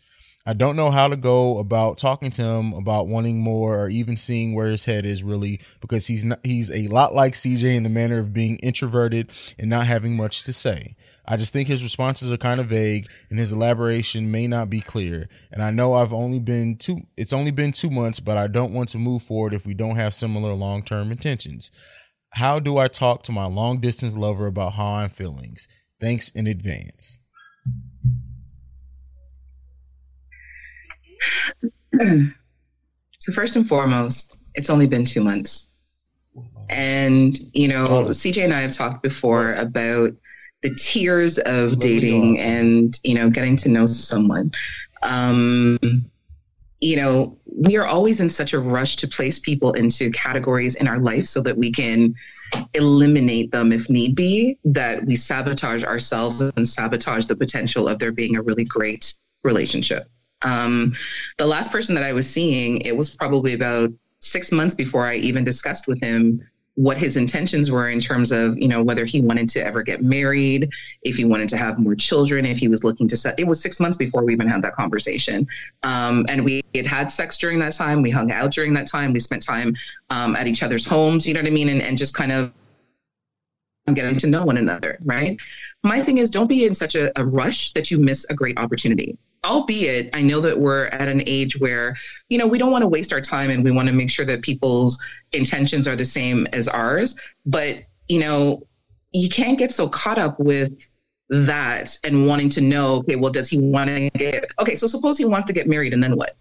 I don't know how to go about talking to him about wanting more or even seeing where his head is really because he's not he's a lot like CJ in the manner of being introverted and not having much to say. I just think his responses are kind of vague and his elaboration may not be clear. And I know I've only been two it's only been 2 months, but I don't want to move forward if we don't have similar long-term intentions. How do I talk to my long distance lover about how I'm feelings? Thanks in advance. *clears throat* So first and foremost, it's only been two months. And, you know, Oh. CJ and I have talked before about the tiers of dating and you know getting to know someone um you know we are always in such a rush to place people into categories in our life so that we can eliminate them if need be that we sabotage ourselves and sabotage the potential of there being a really great relationship um the last person that i was seeing it was probably about six months before i even discussed with him what his intentions were in terms of you know whether he wanted to ever get married if he wanted to have more children if he was looking to set it was six months before we even had that conversation. Um, and we had had sex during that time we hung out during that time we spent time um, at each other's homes you know what i mean? And, and just kind of getting to know one another right? My thing is don't be in such a, a rush that you miss a great opportunity albeit i know that we're at an age where you know we don't want to waste our time and we want to make sure that people's intentions are the same as ours but you know you can't get so caught up with that and wanting to know okay well does he want to get okay so suppose he wants to get married and then what?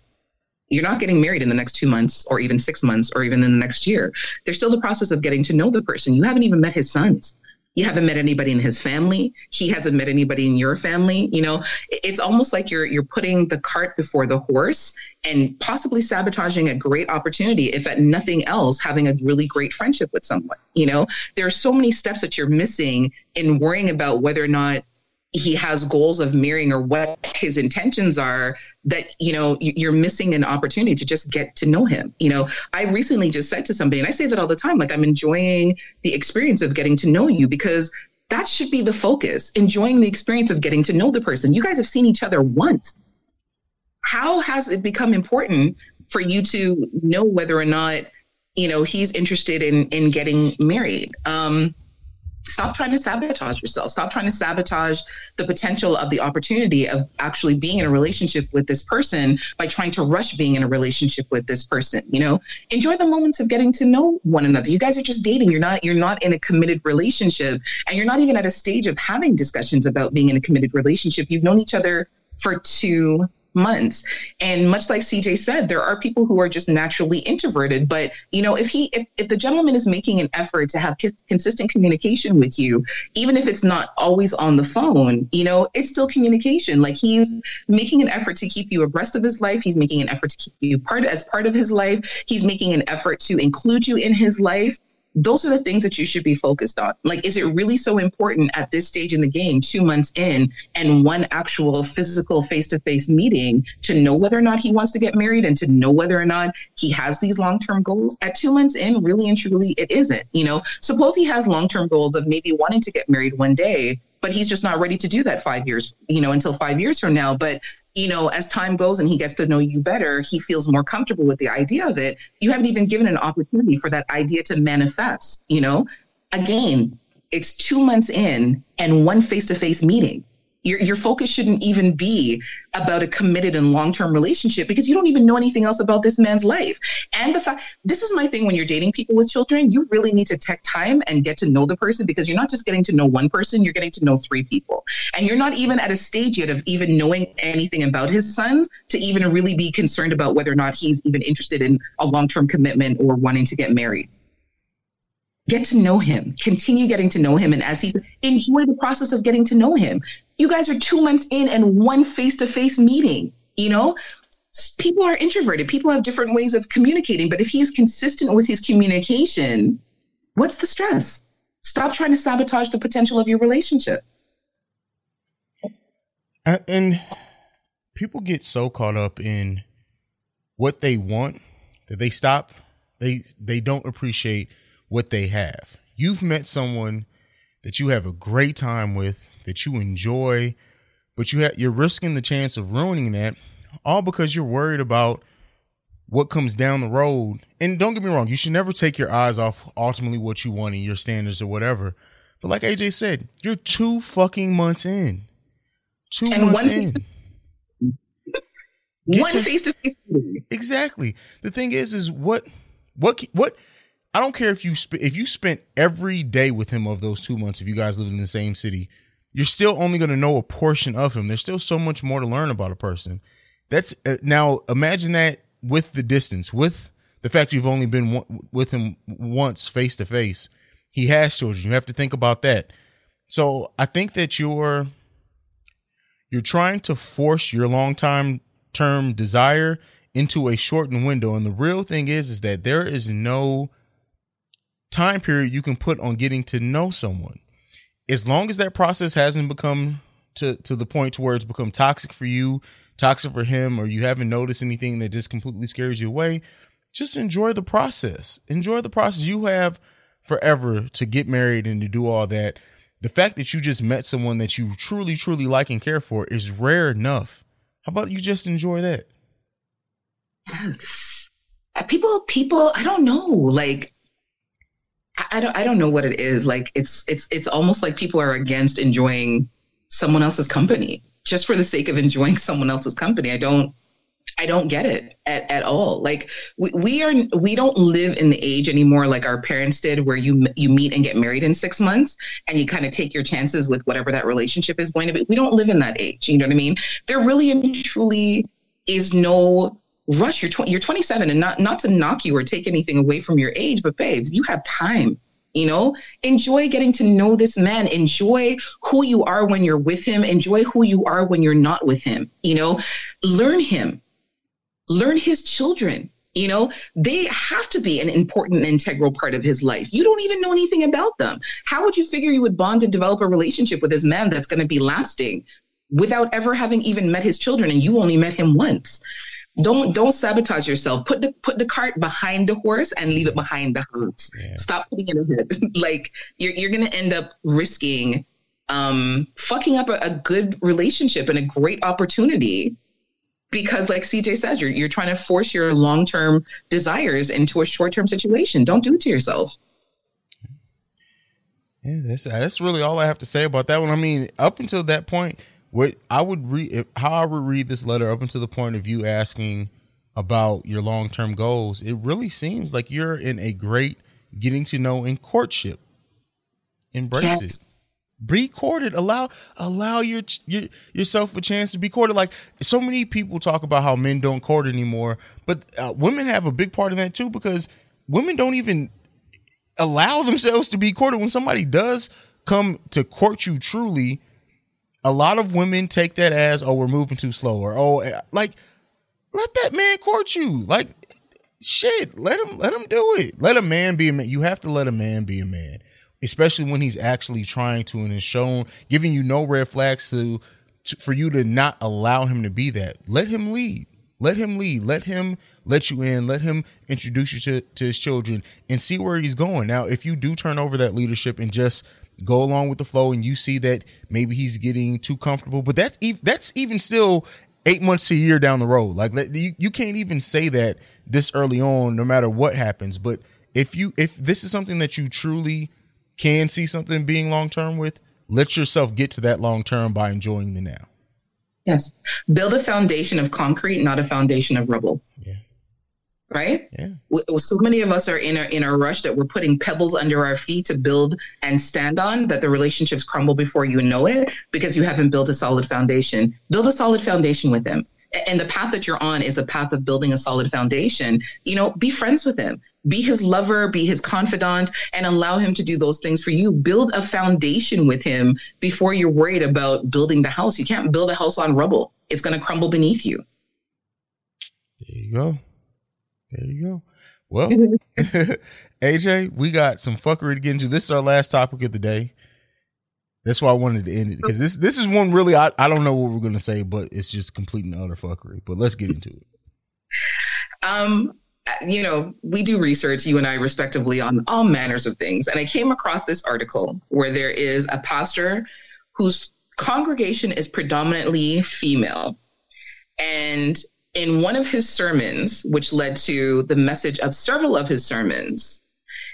You're not getting married in the next two months or even six months or even in the next year. There's still the process of getting to know the person. You haven't even met his sons you haven't met anybody in his family. He hasn't met anybody in your family you know? It's almost like you're you're putting the cart before the horse and possibly sabotaging a great opportunity if at nothing else having a really great friendship with someone you know? There are so many steps that you're missing in worrying about whether or not he has goals of marrying or what his intentions are that you know you're missing an opportunity to just get to know him. You know i recently just said to somebody and i say that all the time like i'm enjoying the experience of getting to know you because that should be the focus enjoying the experience of getting to know the person. You guys have seen each other once. How has it become important for you to know whether or not you know he's interested in in getting married? Um stop trying to sabotage yourself. Stop trying to sabotage the potential of the opportunity of actually being in a relationship with this person by trying to rush being in a relationship with this person you know? Enjoy the moments of getting to know one another. You guys are just dating. You're not you're not in a committed relationship and you're not even at a stage of having discussions about being in a committed relationship. You've known each other for two months. And much like cj said there are people who are just naturally introverted but you know if he if, if the gentleman is making an effort to have co- consistent communication with you even if it's not always on the phone you know it's still communication. Like he's making an effort to keep you abreast of his life. He's making an effort to keep you part as part of his life. He's making an effort to include you in his life those are the things that you should be focused on. Like, is it really so important at this stage in the game, two months in, and one actual physical face to face meeting to know whether or not he wants to get married and to know whether or not he has these long term goals? At two months in, really and truly, it isn't. You know, suppose he has long term goals of maybe wanting to get married one day, but he's just not ready to do that five years, you know, until five years from now. But you know, as time goes and he gets to know you better, he feels more comfortable with the idea of it. You haven't even given an opportunity for that idea to manifest, you know? Again, it's two months in and one face to face meeting. Your, your focus shouldn't even be about a committed and long term relationship because you don't even know anything else about this man's life. And the fact, this is my thing when you're dating people with children, you really need to take time and get to know the person because you're not just getting to know one person, you're getting to know three people. And you're not even at a stage yet of even knowing anything about his sons to even really be concerned about whether or not he's even interested in a long term commitment or wanting to get married get to know him continue getting to know him and as he enjoy the process of getting to know him you guys are two months in and one face-to-face meeting you know? People are introverted. People have different ways of communicating but if he is consistent with his communication what's the stress? Stop trying to sabotage the potential of your relationship. And people get so caught up in what they want that they stop they they don't appreciate what they have. You've met someone that you have a great time with, that you enjoy, but you have you're risking the chance of ruining that all because you're worried about what comes down the road. And don't get me wrong, you should never take your eyes off ultimately what you want and your standards or whatever. But like AJ said, you're two fucking months in. Two and months in. Get one face to face. Exactly. The thing is, is what, what, what I don't care if you sp- if you spent every day with him of those two months. If you guys live in the same city, you're still only going to know a portion of him. There's still so much more to learn about a person. That's uh, now imagine that with the distance, with the fact you've only been w- with him once face to face. He has children. You have to think about that. So I think that you're you're trying to force your long time term desire into a shortened window. And the real thing is is that there is no time period you can put on getting to know someone. As long as that process hasn't become to to the point to where it's become toxic for you, toxic for him, or you haven't noticed anything that just completely scares you away, just enjoy the process. Enjoy the process. You have forever to get married and to do all that. The fact that you just met someone that you truly, truly like and care for is rare enough. How about you just enjoy that? Yes. People, people, I don't know. Like, I- don't, I don't know what it is. Like, it's, it's, it's almost like people are against enjoying someone else's company just for the sake of enjoying *laughs* someone else's company. I don't, I don't get it at, at all. Like we, we are we don't live in the age anymore like our parents did where you you meet and get married in 6 months and you kind of take your chances with whatever that relationship is going to be. We don't live in that age, you know what I mean? There really and truly is no rush. You're tw- you're 27 and not not to knock you or take anything away from your age, but babes, you have time. You know, enjoy getting to know this man. Enjoy who you are when you're with him. Enjoy who you are when you're not with him. You know, learn him learn his children you know they have to be an important integral part of his life you don't even know anything about them how would you figure you would bond and develop a relationship with this man that's going to be lasting without ever having even met his children and you only met him once don't don't sabotage yourself. Put the put the cart behind the horse and leave it behind the hearse Yeah. stop putting it ahead. *laughs* Like you're, you're going to end up risking um fucking up a, a good relationship and a great opportunity because like cj says you're, you're trying to force your long-term desires into a short-term situation. Don't do it to yourself. Yeah, that's that's really all I have to say about that one. I mean, up until that point, what I would read, if, how I would read this letter, up until the point of you asking about your long term goals, it really seems like you're in a great getting to know in courtship. Embrace Yes. it. Be courted. Allow allow your, your yourself a chance to be courted. Like so many people talk about how men don't court anymore, but uh, women have a big part in that too because women don't even allow themselves to be courted when somebody does come to court you truly a lot of women take that as oh we're moving too slow or oh eh, like let that man court you. Like shit let him let him do it. Let a man be a man. You have to let a man be a man especially when he's actually trying to and is shown giving you no red flags to, to for you to not allow him to be that. Let him lead. Let him lead. Let him let you in. Let him introduce you to, to his children and see where he's going. Now if you do turn over that leadership and just go along with the flow and you see that maybe he's getting too comfortable. But that's ev- that's even still eight months to a year down the road. Like you, you can't even say that this early on no matter what happens. But if you if this is something that you truly can see something being long term with let yourself get to that long term by enjoying the now. Yes. Build a foundation of concrete not a foundation of rubble. Yeah. Right? Yeah. W- so many of us are in a in a rush that we're putting pebbles under our feet to build and stand on that the relationships crumble before you know it because you haven't built a solid foundation. Build a solid foundation with them and the path that you're on is a path of building a solid foundation. You know be friends with him. Be his lover be his confidant and allow him to do those things for you. Build a foundation with him before you're worried about building the house. You can't build a house on rubble. It's going to crumble beneath you. There you go there you go. Well *laughs* aj we got some fuckery to get into. This is our last topic of the day. That's why i wanted to end it because this this is one really i, I don't know what we're to say but it's just complete and utter fuckery. But let's get into it. Um you know we do research you and i respectively on all manners of things. And i came across this article where there is a pastor whose congregation is predominantly female. And in one of his sermons which led to the message of several of his sermons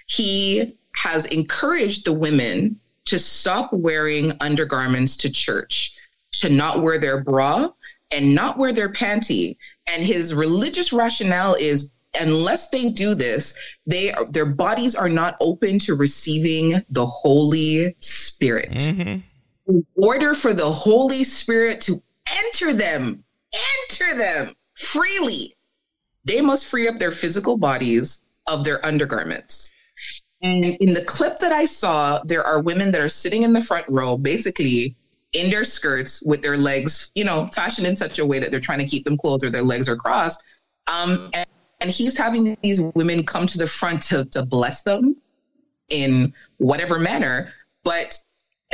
he has encouraged the women to stop wearing undergarments to church to not wear their bra and not wear their panty and his religious rationale is unless they do this they are, their bodies are not open to receiving the holy spirit mm-hmm. in order for the holy spirit to enter them enter them freely they must free up their physical bodies of their undergarments And in the clip that I saw, there are women that are sitting in the front row, basically in their skirts with their legs, you know, fashioned in such a way that they're trying to keep them closed or their legs are crossed. Um, and, and he's having these women come to the front to, to bless them in whatever manner. But *laughs*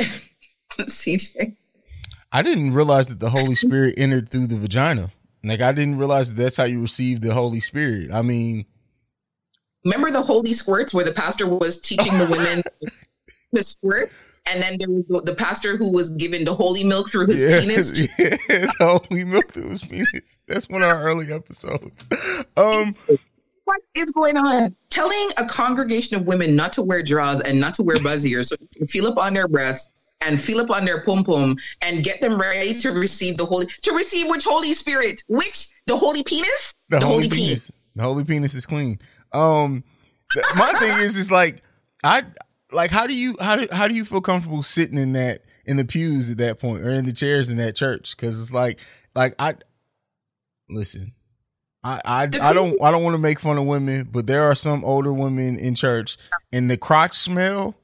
CJ, I didn't realize that the Holy Spirit entered through the vagina. Like I didn't realize that that's how you receive the Holy Spirit. I mean, remember the holy squirts where the pastor was teaching the women *laughs* the squirt? And then there was the, pastor who was given the holy milk through his penis. *laughs* yeah, the Holy milk through his penis. That's one of our early episodes. Um, What is going on? Telling a congregation of women not to wear drawers and not to wear buzz ears so you can feel up on their breasts and feel up on their pum pum and get them ready to receive the holy to receive which Holy Spirit? Which the holy penis? the, holy, penis. The holy penis is clean. Um, th- my thing is, is like I like how do you how do how do you feel comfortable sitting in that in the pews at that point or in the chairs in that church? Because it's like like I listen. I, I, I don't I don't want to make fun of women, but there are some older women in church and the crotch smell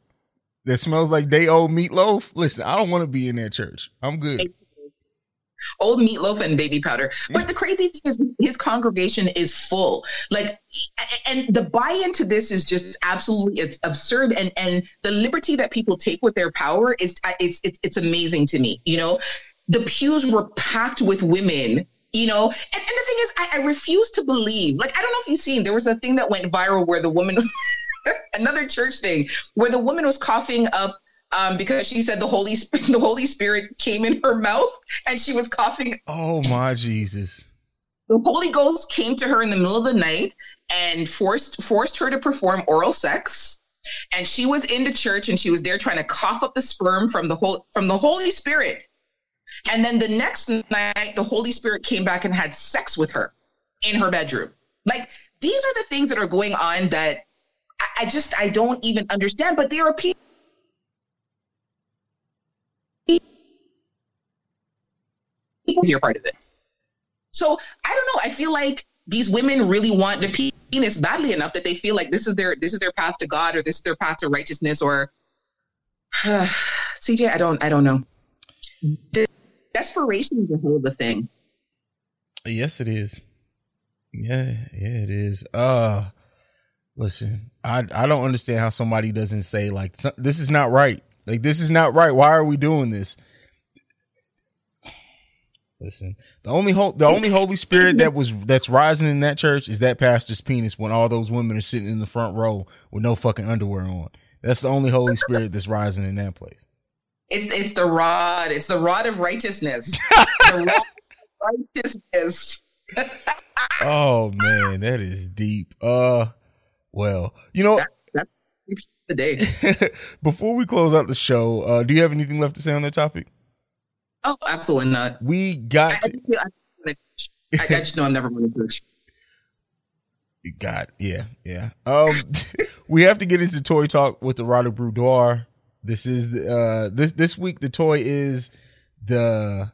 that smells like day old meatloaf. Listen, I don't want to be in that church. I'm good. old meatloaf and baby powder. But the crazy thing is, his congregation is full. Like, and the buy into this is just absolutely it's absurd. And and the liberty that people take with their power is it's it's it's amazing to me. You know, the pews were packed with women. You know, and, and the thing is, I, I refuse to believe. Like, I don't know if you've seen. There was a thing that went viral where the woman, *laughs* another church thing, where the woman was coughing up um, because she said the Holy Spirit, *laughs* the Holy Spirit came in her mouth and she was coughing. Oh my Jesus! The Holy Ghost came to her in the middle of the night and forced forced her to perform oral sex. And she was into church and she was there trying to cough up the sperm from the whole from the Holy Spirit. And then the next night, the Holy Spirit came back and had sex with her in her bedroom. Like these are the things that are going on that I, I just I don't even understand. But there are people you're part of it. So I don't know. I feel like these women really want the penis badly enough that they feel like this is their this is their path to God or this is their path to righteousness or *sighs* CJ. I don't I don't know. De- desperation is a of a thing. Yes, it is. Yeah, yeah, it is. Uh listen, I I don't understand how somebody doesn't say like this is not right. Like this is not right. Why are we doing this? Listen, the only ho- the only Holy Spirit that was that's rising in that church is that pastor's penis when all those women are sitting in the front row with no fucking underwear on. That's the only Holy Spirit that's rising in that place. It's it's the rod. It's the rod of righteousness. *laughs* the rod of righteousness. *laughs* Oh man, that is deep. Uh, well, you know, That's the day. *laughs* before we close out the show, uh, do you have anything left to say on that topic? Oh, absolutely not. We got I, to, just feel- I, I just know I'm never going to church. God, yeah, yeah. Um, *laughs* we have to get into toy talk with the Erotic Boudoir. This is the uh this this week. The toy is the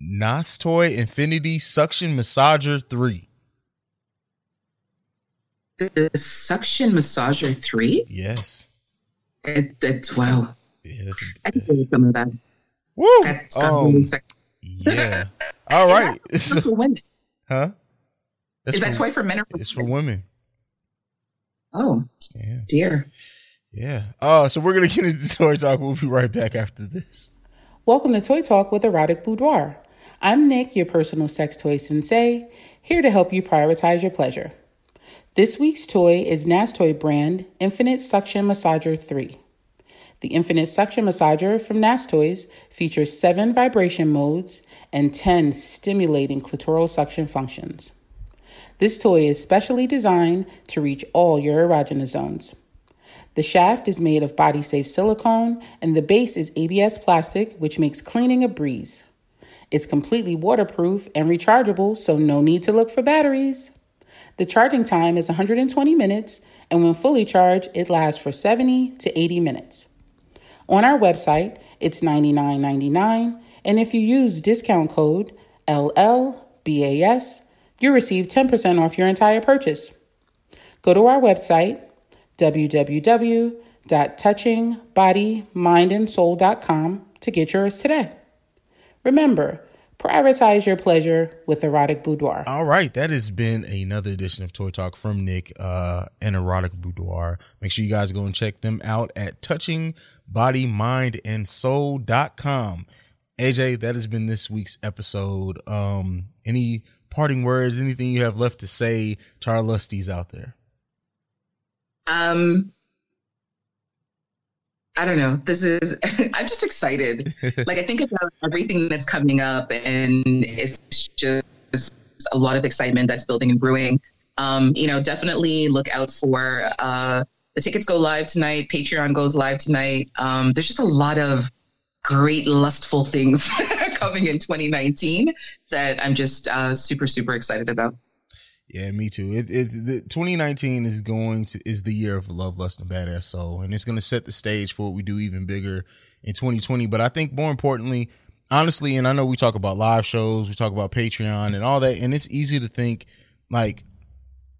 Nas Toy Infinity Suction Massager Three. The suction massager three. Yes, It, it's wow. yes. I can feel some of that. Woo! That's got really Um, sexy. yeah. *laughs* All right. Is So- that for *laughs* women? huh? That's Is that for- toy for men or for It's for women? women. Oh Yeah. dear. Yeah. Uh, so we're gonna *laughs* get into toy talk. We'll be right back after this. Welcome to Toy Talk with Erotic Boudoir. I'm Nick, your personal sex toy sensei, here to help you prioritize your pleasure. This week's toy is Nastoy brand Infinite Suction Massager 3. The Infinite Suction Massager from Nastoys features 7 vibration modes and 10 stimulating clitoral suction functions. This toy is specially designed to reach all your erogenous zones. The shaft is made of body safe silicone, and the base is ABS plastic, which makes cleaning a breeze. It's completely waterproof and rechargeable, so no need to look for batteries. The charging time is 120 minutes, and when fully charged, it lasts for 70 to 80 minutes. On our website, it's $99.99, and if you use discount code LLBAS, you receive 10% off your entire purchase. Go to our website, www.touchingbodyminandsoul.com to get yours today. Remember, prioritize your pleasure with Erotic Boudoir. All right, that has been another edition of Toy Talk from Nick uh, and Erotic Boudoir. Make sure you guys go and check them out at touchingbodyminandsoul.com. AJ, that has been this week's episode. Um, any parting words, anything you have left to say to our lusties out there? Um, I don't know. This is, *laughs* I'm just excited. *laughs* like, I think about everything that's coming up, and it's just a lot of excitement that's building and brewing. Um, you know, definitely look out for uh, the tickets go live tonight. Patreon goes live tonight. Um, there's just a lot of great lustful things *laughs* coming in 2019 that I'm just uh, super, super excited about. Yeah, me too. It, it's the 2019 is going to is the year of love, lust, and badass soul, and it's going to set the stage for what we do even bigger in 2020. But I think more importantly, honestly, and I know we talk about live shows, we talk about Patreon and all that, and it's easy to think like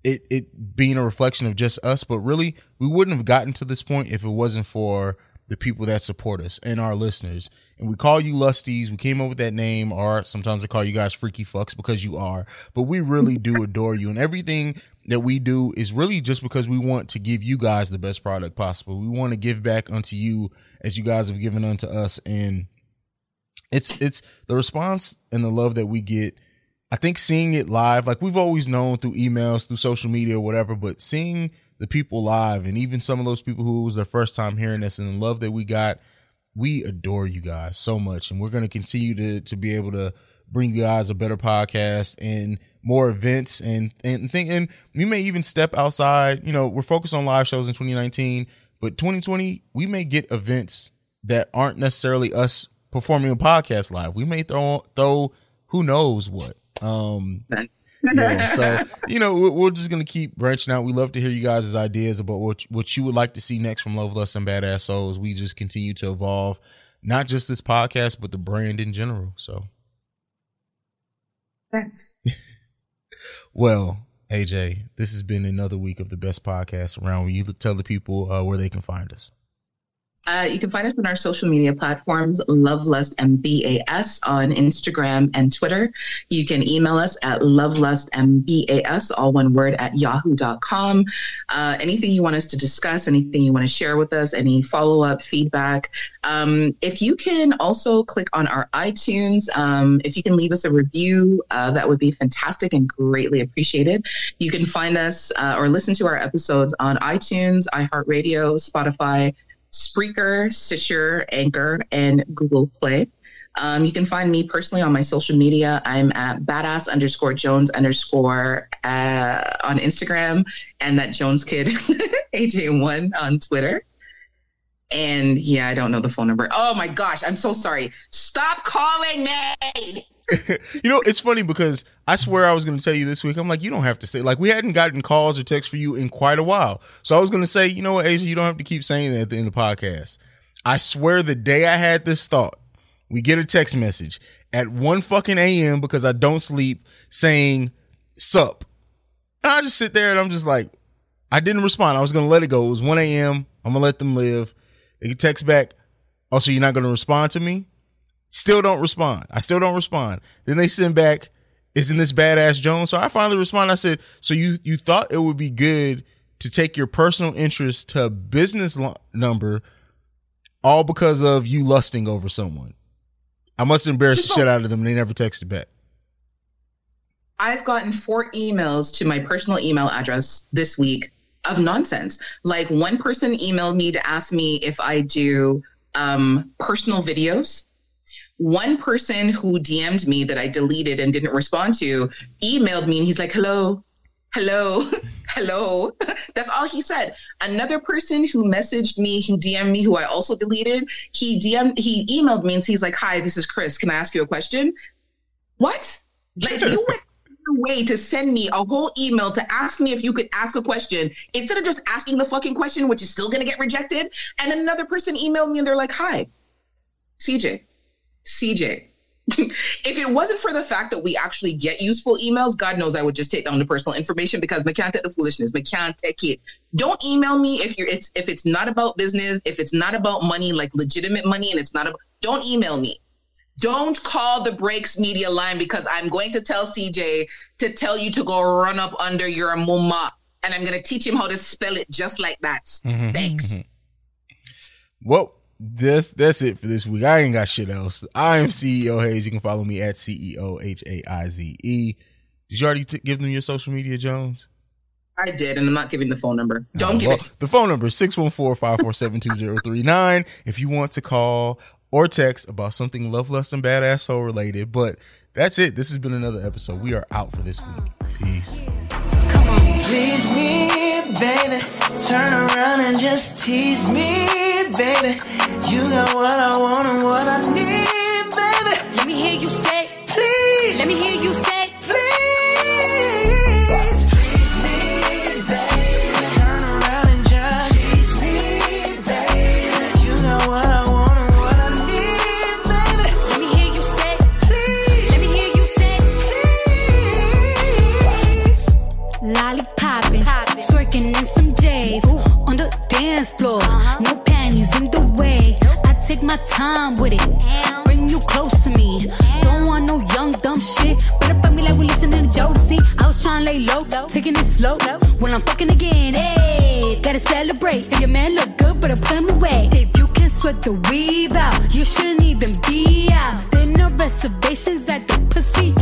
it it being a reflection of just us, but really we wouldn't have gotten to this point if it wasn't for the people that support us and our listeners. And we call you lusties. We came up with that name, or sometimes we call you guys freaky fucks because you are. But we really do *laughs* adore you. And everything that we do is really just because we want to give you guys the best product possible. We want to give back unto you as you guys have given unto us. And it's it's the response and the love that we get. I think seeing it live, like we've always known through emails, through social media, or whatever, but seeing the people live and even some of those people who was their first time hearing us and the love that we got we adore you guys so much. And we're going to continue to to be able to bring you guys a better podcast and more events and and think and we may even step outside. You know we're focused on live shows in 2019 but 2020 we may get events that aren't necessarily us performing a podcast live. We may throw throw who knows what. Um yeah, so *laughs* you know we're, we're, just gonna keep branching out. We love to hear you guys' ideas about what what you would like to see next from Love Lust and Badass Souls. We just continue to evolve, not just this podcast, but the brand in general. So, thanks. *laughs* well, AJ, this has been another week of the best podcast around. Will you tell the people uh, where they can find us? Uh, you can find us on our social media platforms, LoveLustandBAS on Instagram and Twitter. You can email us at lovelustandbas, all one word, at yahoo.com. Uh, anything you want us to discuss, anything you want to share with us, any follow up feedback. Um, if you can also click on our iTunes, um, if you can leave us a review, uh, that would be fantastic and greatly appreciated. You can find us uh, or listen to our episodes on iTunes, iHeartRadio, Spotify. Spreaker, Stitcher, Anchor, and Google Play. Um, you can find me personally on my social media. I'm at badass underscore Jones underscore uh, on Instagram and that Jones kid *laughs* AJ1 on Twitter. And yeah, I don't know the phone number. Oh my gosh, I'm so sorry. Stop calling me. *laughs* you know, it's funny because I swear I was going to tell you this week. I'm like, you don't have to say like we hadn't gotten calls or texts for you in quite a while. So I was going to say, you know what, AJ, you don't have to keep saying that at the end of the podcast. I swear, the day I had this thought, we get a text message at one fucking a.m. because I don't sleep saying "sup," and I just sit there and I'm just like, I didn't respond. I was going to let it go. It was 1 a.m. I'm gonna let them live. They text back. Oh, so you're not going to respond to me? Still don't respond. I still don't respond. Then they send back, isn't this badass Jones? So I finally respond. I said, so you you thought it would be good to take your personal interest to a business lo- number, all because of you lusting over someone. I must embarrass Just the shit out of them. And they never texted back. I've gotten four emails to my personal email address this week of nonsense. Like one person emailed me to ask me if I do um, personal videos one person who DM'd me that I deleted and didn't respond to emailed me and he's like, hello, hello, *laughs* hello. *laughs* That's all he said. Another person who messaged me, who DM'd me, who I also deleted, he DM'd, he emailed me and he's like, hi, this is Chris. Can I ask you a question? What? Like you went way to send me a whole email to ask me if you could ask a question instead of just asking the fucking question, which is still going to get rejected. And then another person emailed me and they're like, hi, CJ, CJ, *laughs* if it wasn't for the fact that we actually get useful emails, God knows I would just take down the personal information because can't take the foolishness. Can't take it. Don't email me if you're it's if it's not about business, if it's not about money, like legitimate money, and it's not about don't email me. Don't call the breaks media line because I'm going to tell CJ to tell you to go run up under your mama. And I'm gonna teach him how to spell it just like that. Mm-hmm. Thanks. Well, this that's it for this week. I ain't got shit else. I am CEO Haize. You can follow me at CEO H A I Z E. Did you already t- give them your social media, Jones? I did, and I'm not giving the phone number. Don't Uh, give well, it. The phone number is 614-547-2039 if you want to call or text about something love, lust, and badass soul related. But that's it. This has been another episode. We are out for this week. Peace. Come on, please me, baby. Turn around and just tease me, baby. You got what I want and what I need, baby. Let me hear you say, Please, let me hear you say, please. Please me, baby. Turn around and just tease me, baby. You got what I want and what I need, baby. let me hear you say, Please, let me hear you say, please. lollipopping, twerking in some J's on the dance floor. Uh-huh. No panties in the way. I take my time with it, bring you close to me. Don't want no young dumb shit. Better fuck me like we listening to Jodeci. I was trying to lay low, taking it slow. When I'm fucking again, hey, gotta celebrate. If your man look good, better put him away. If you can sweat the weave out, you shouldn't even be out. There no reservations at the pussy,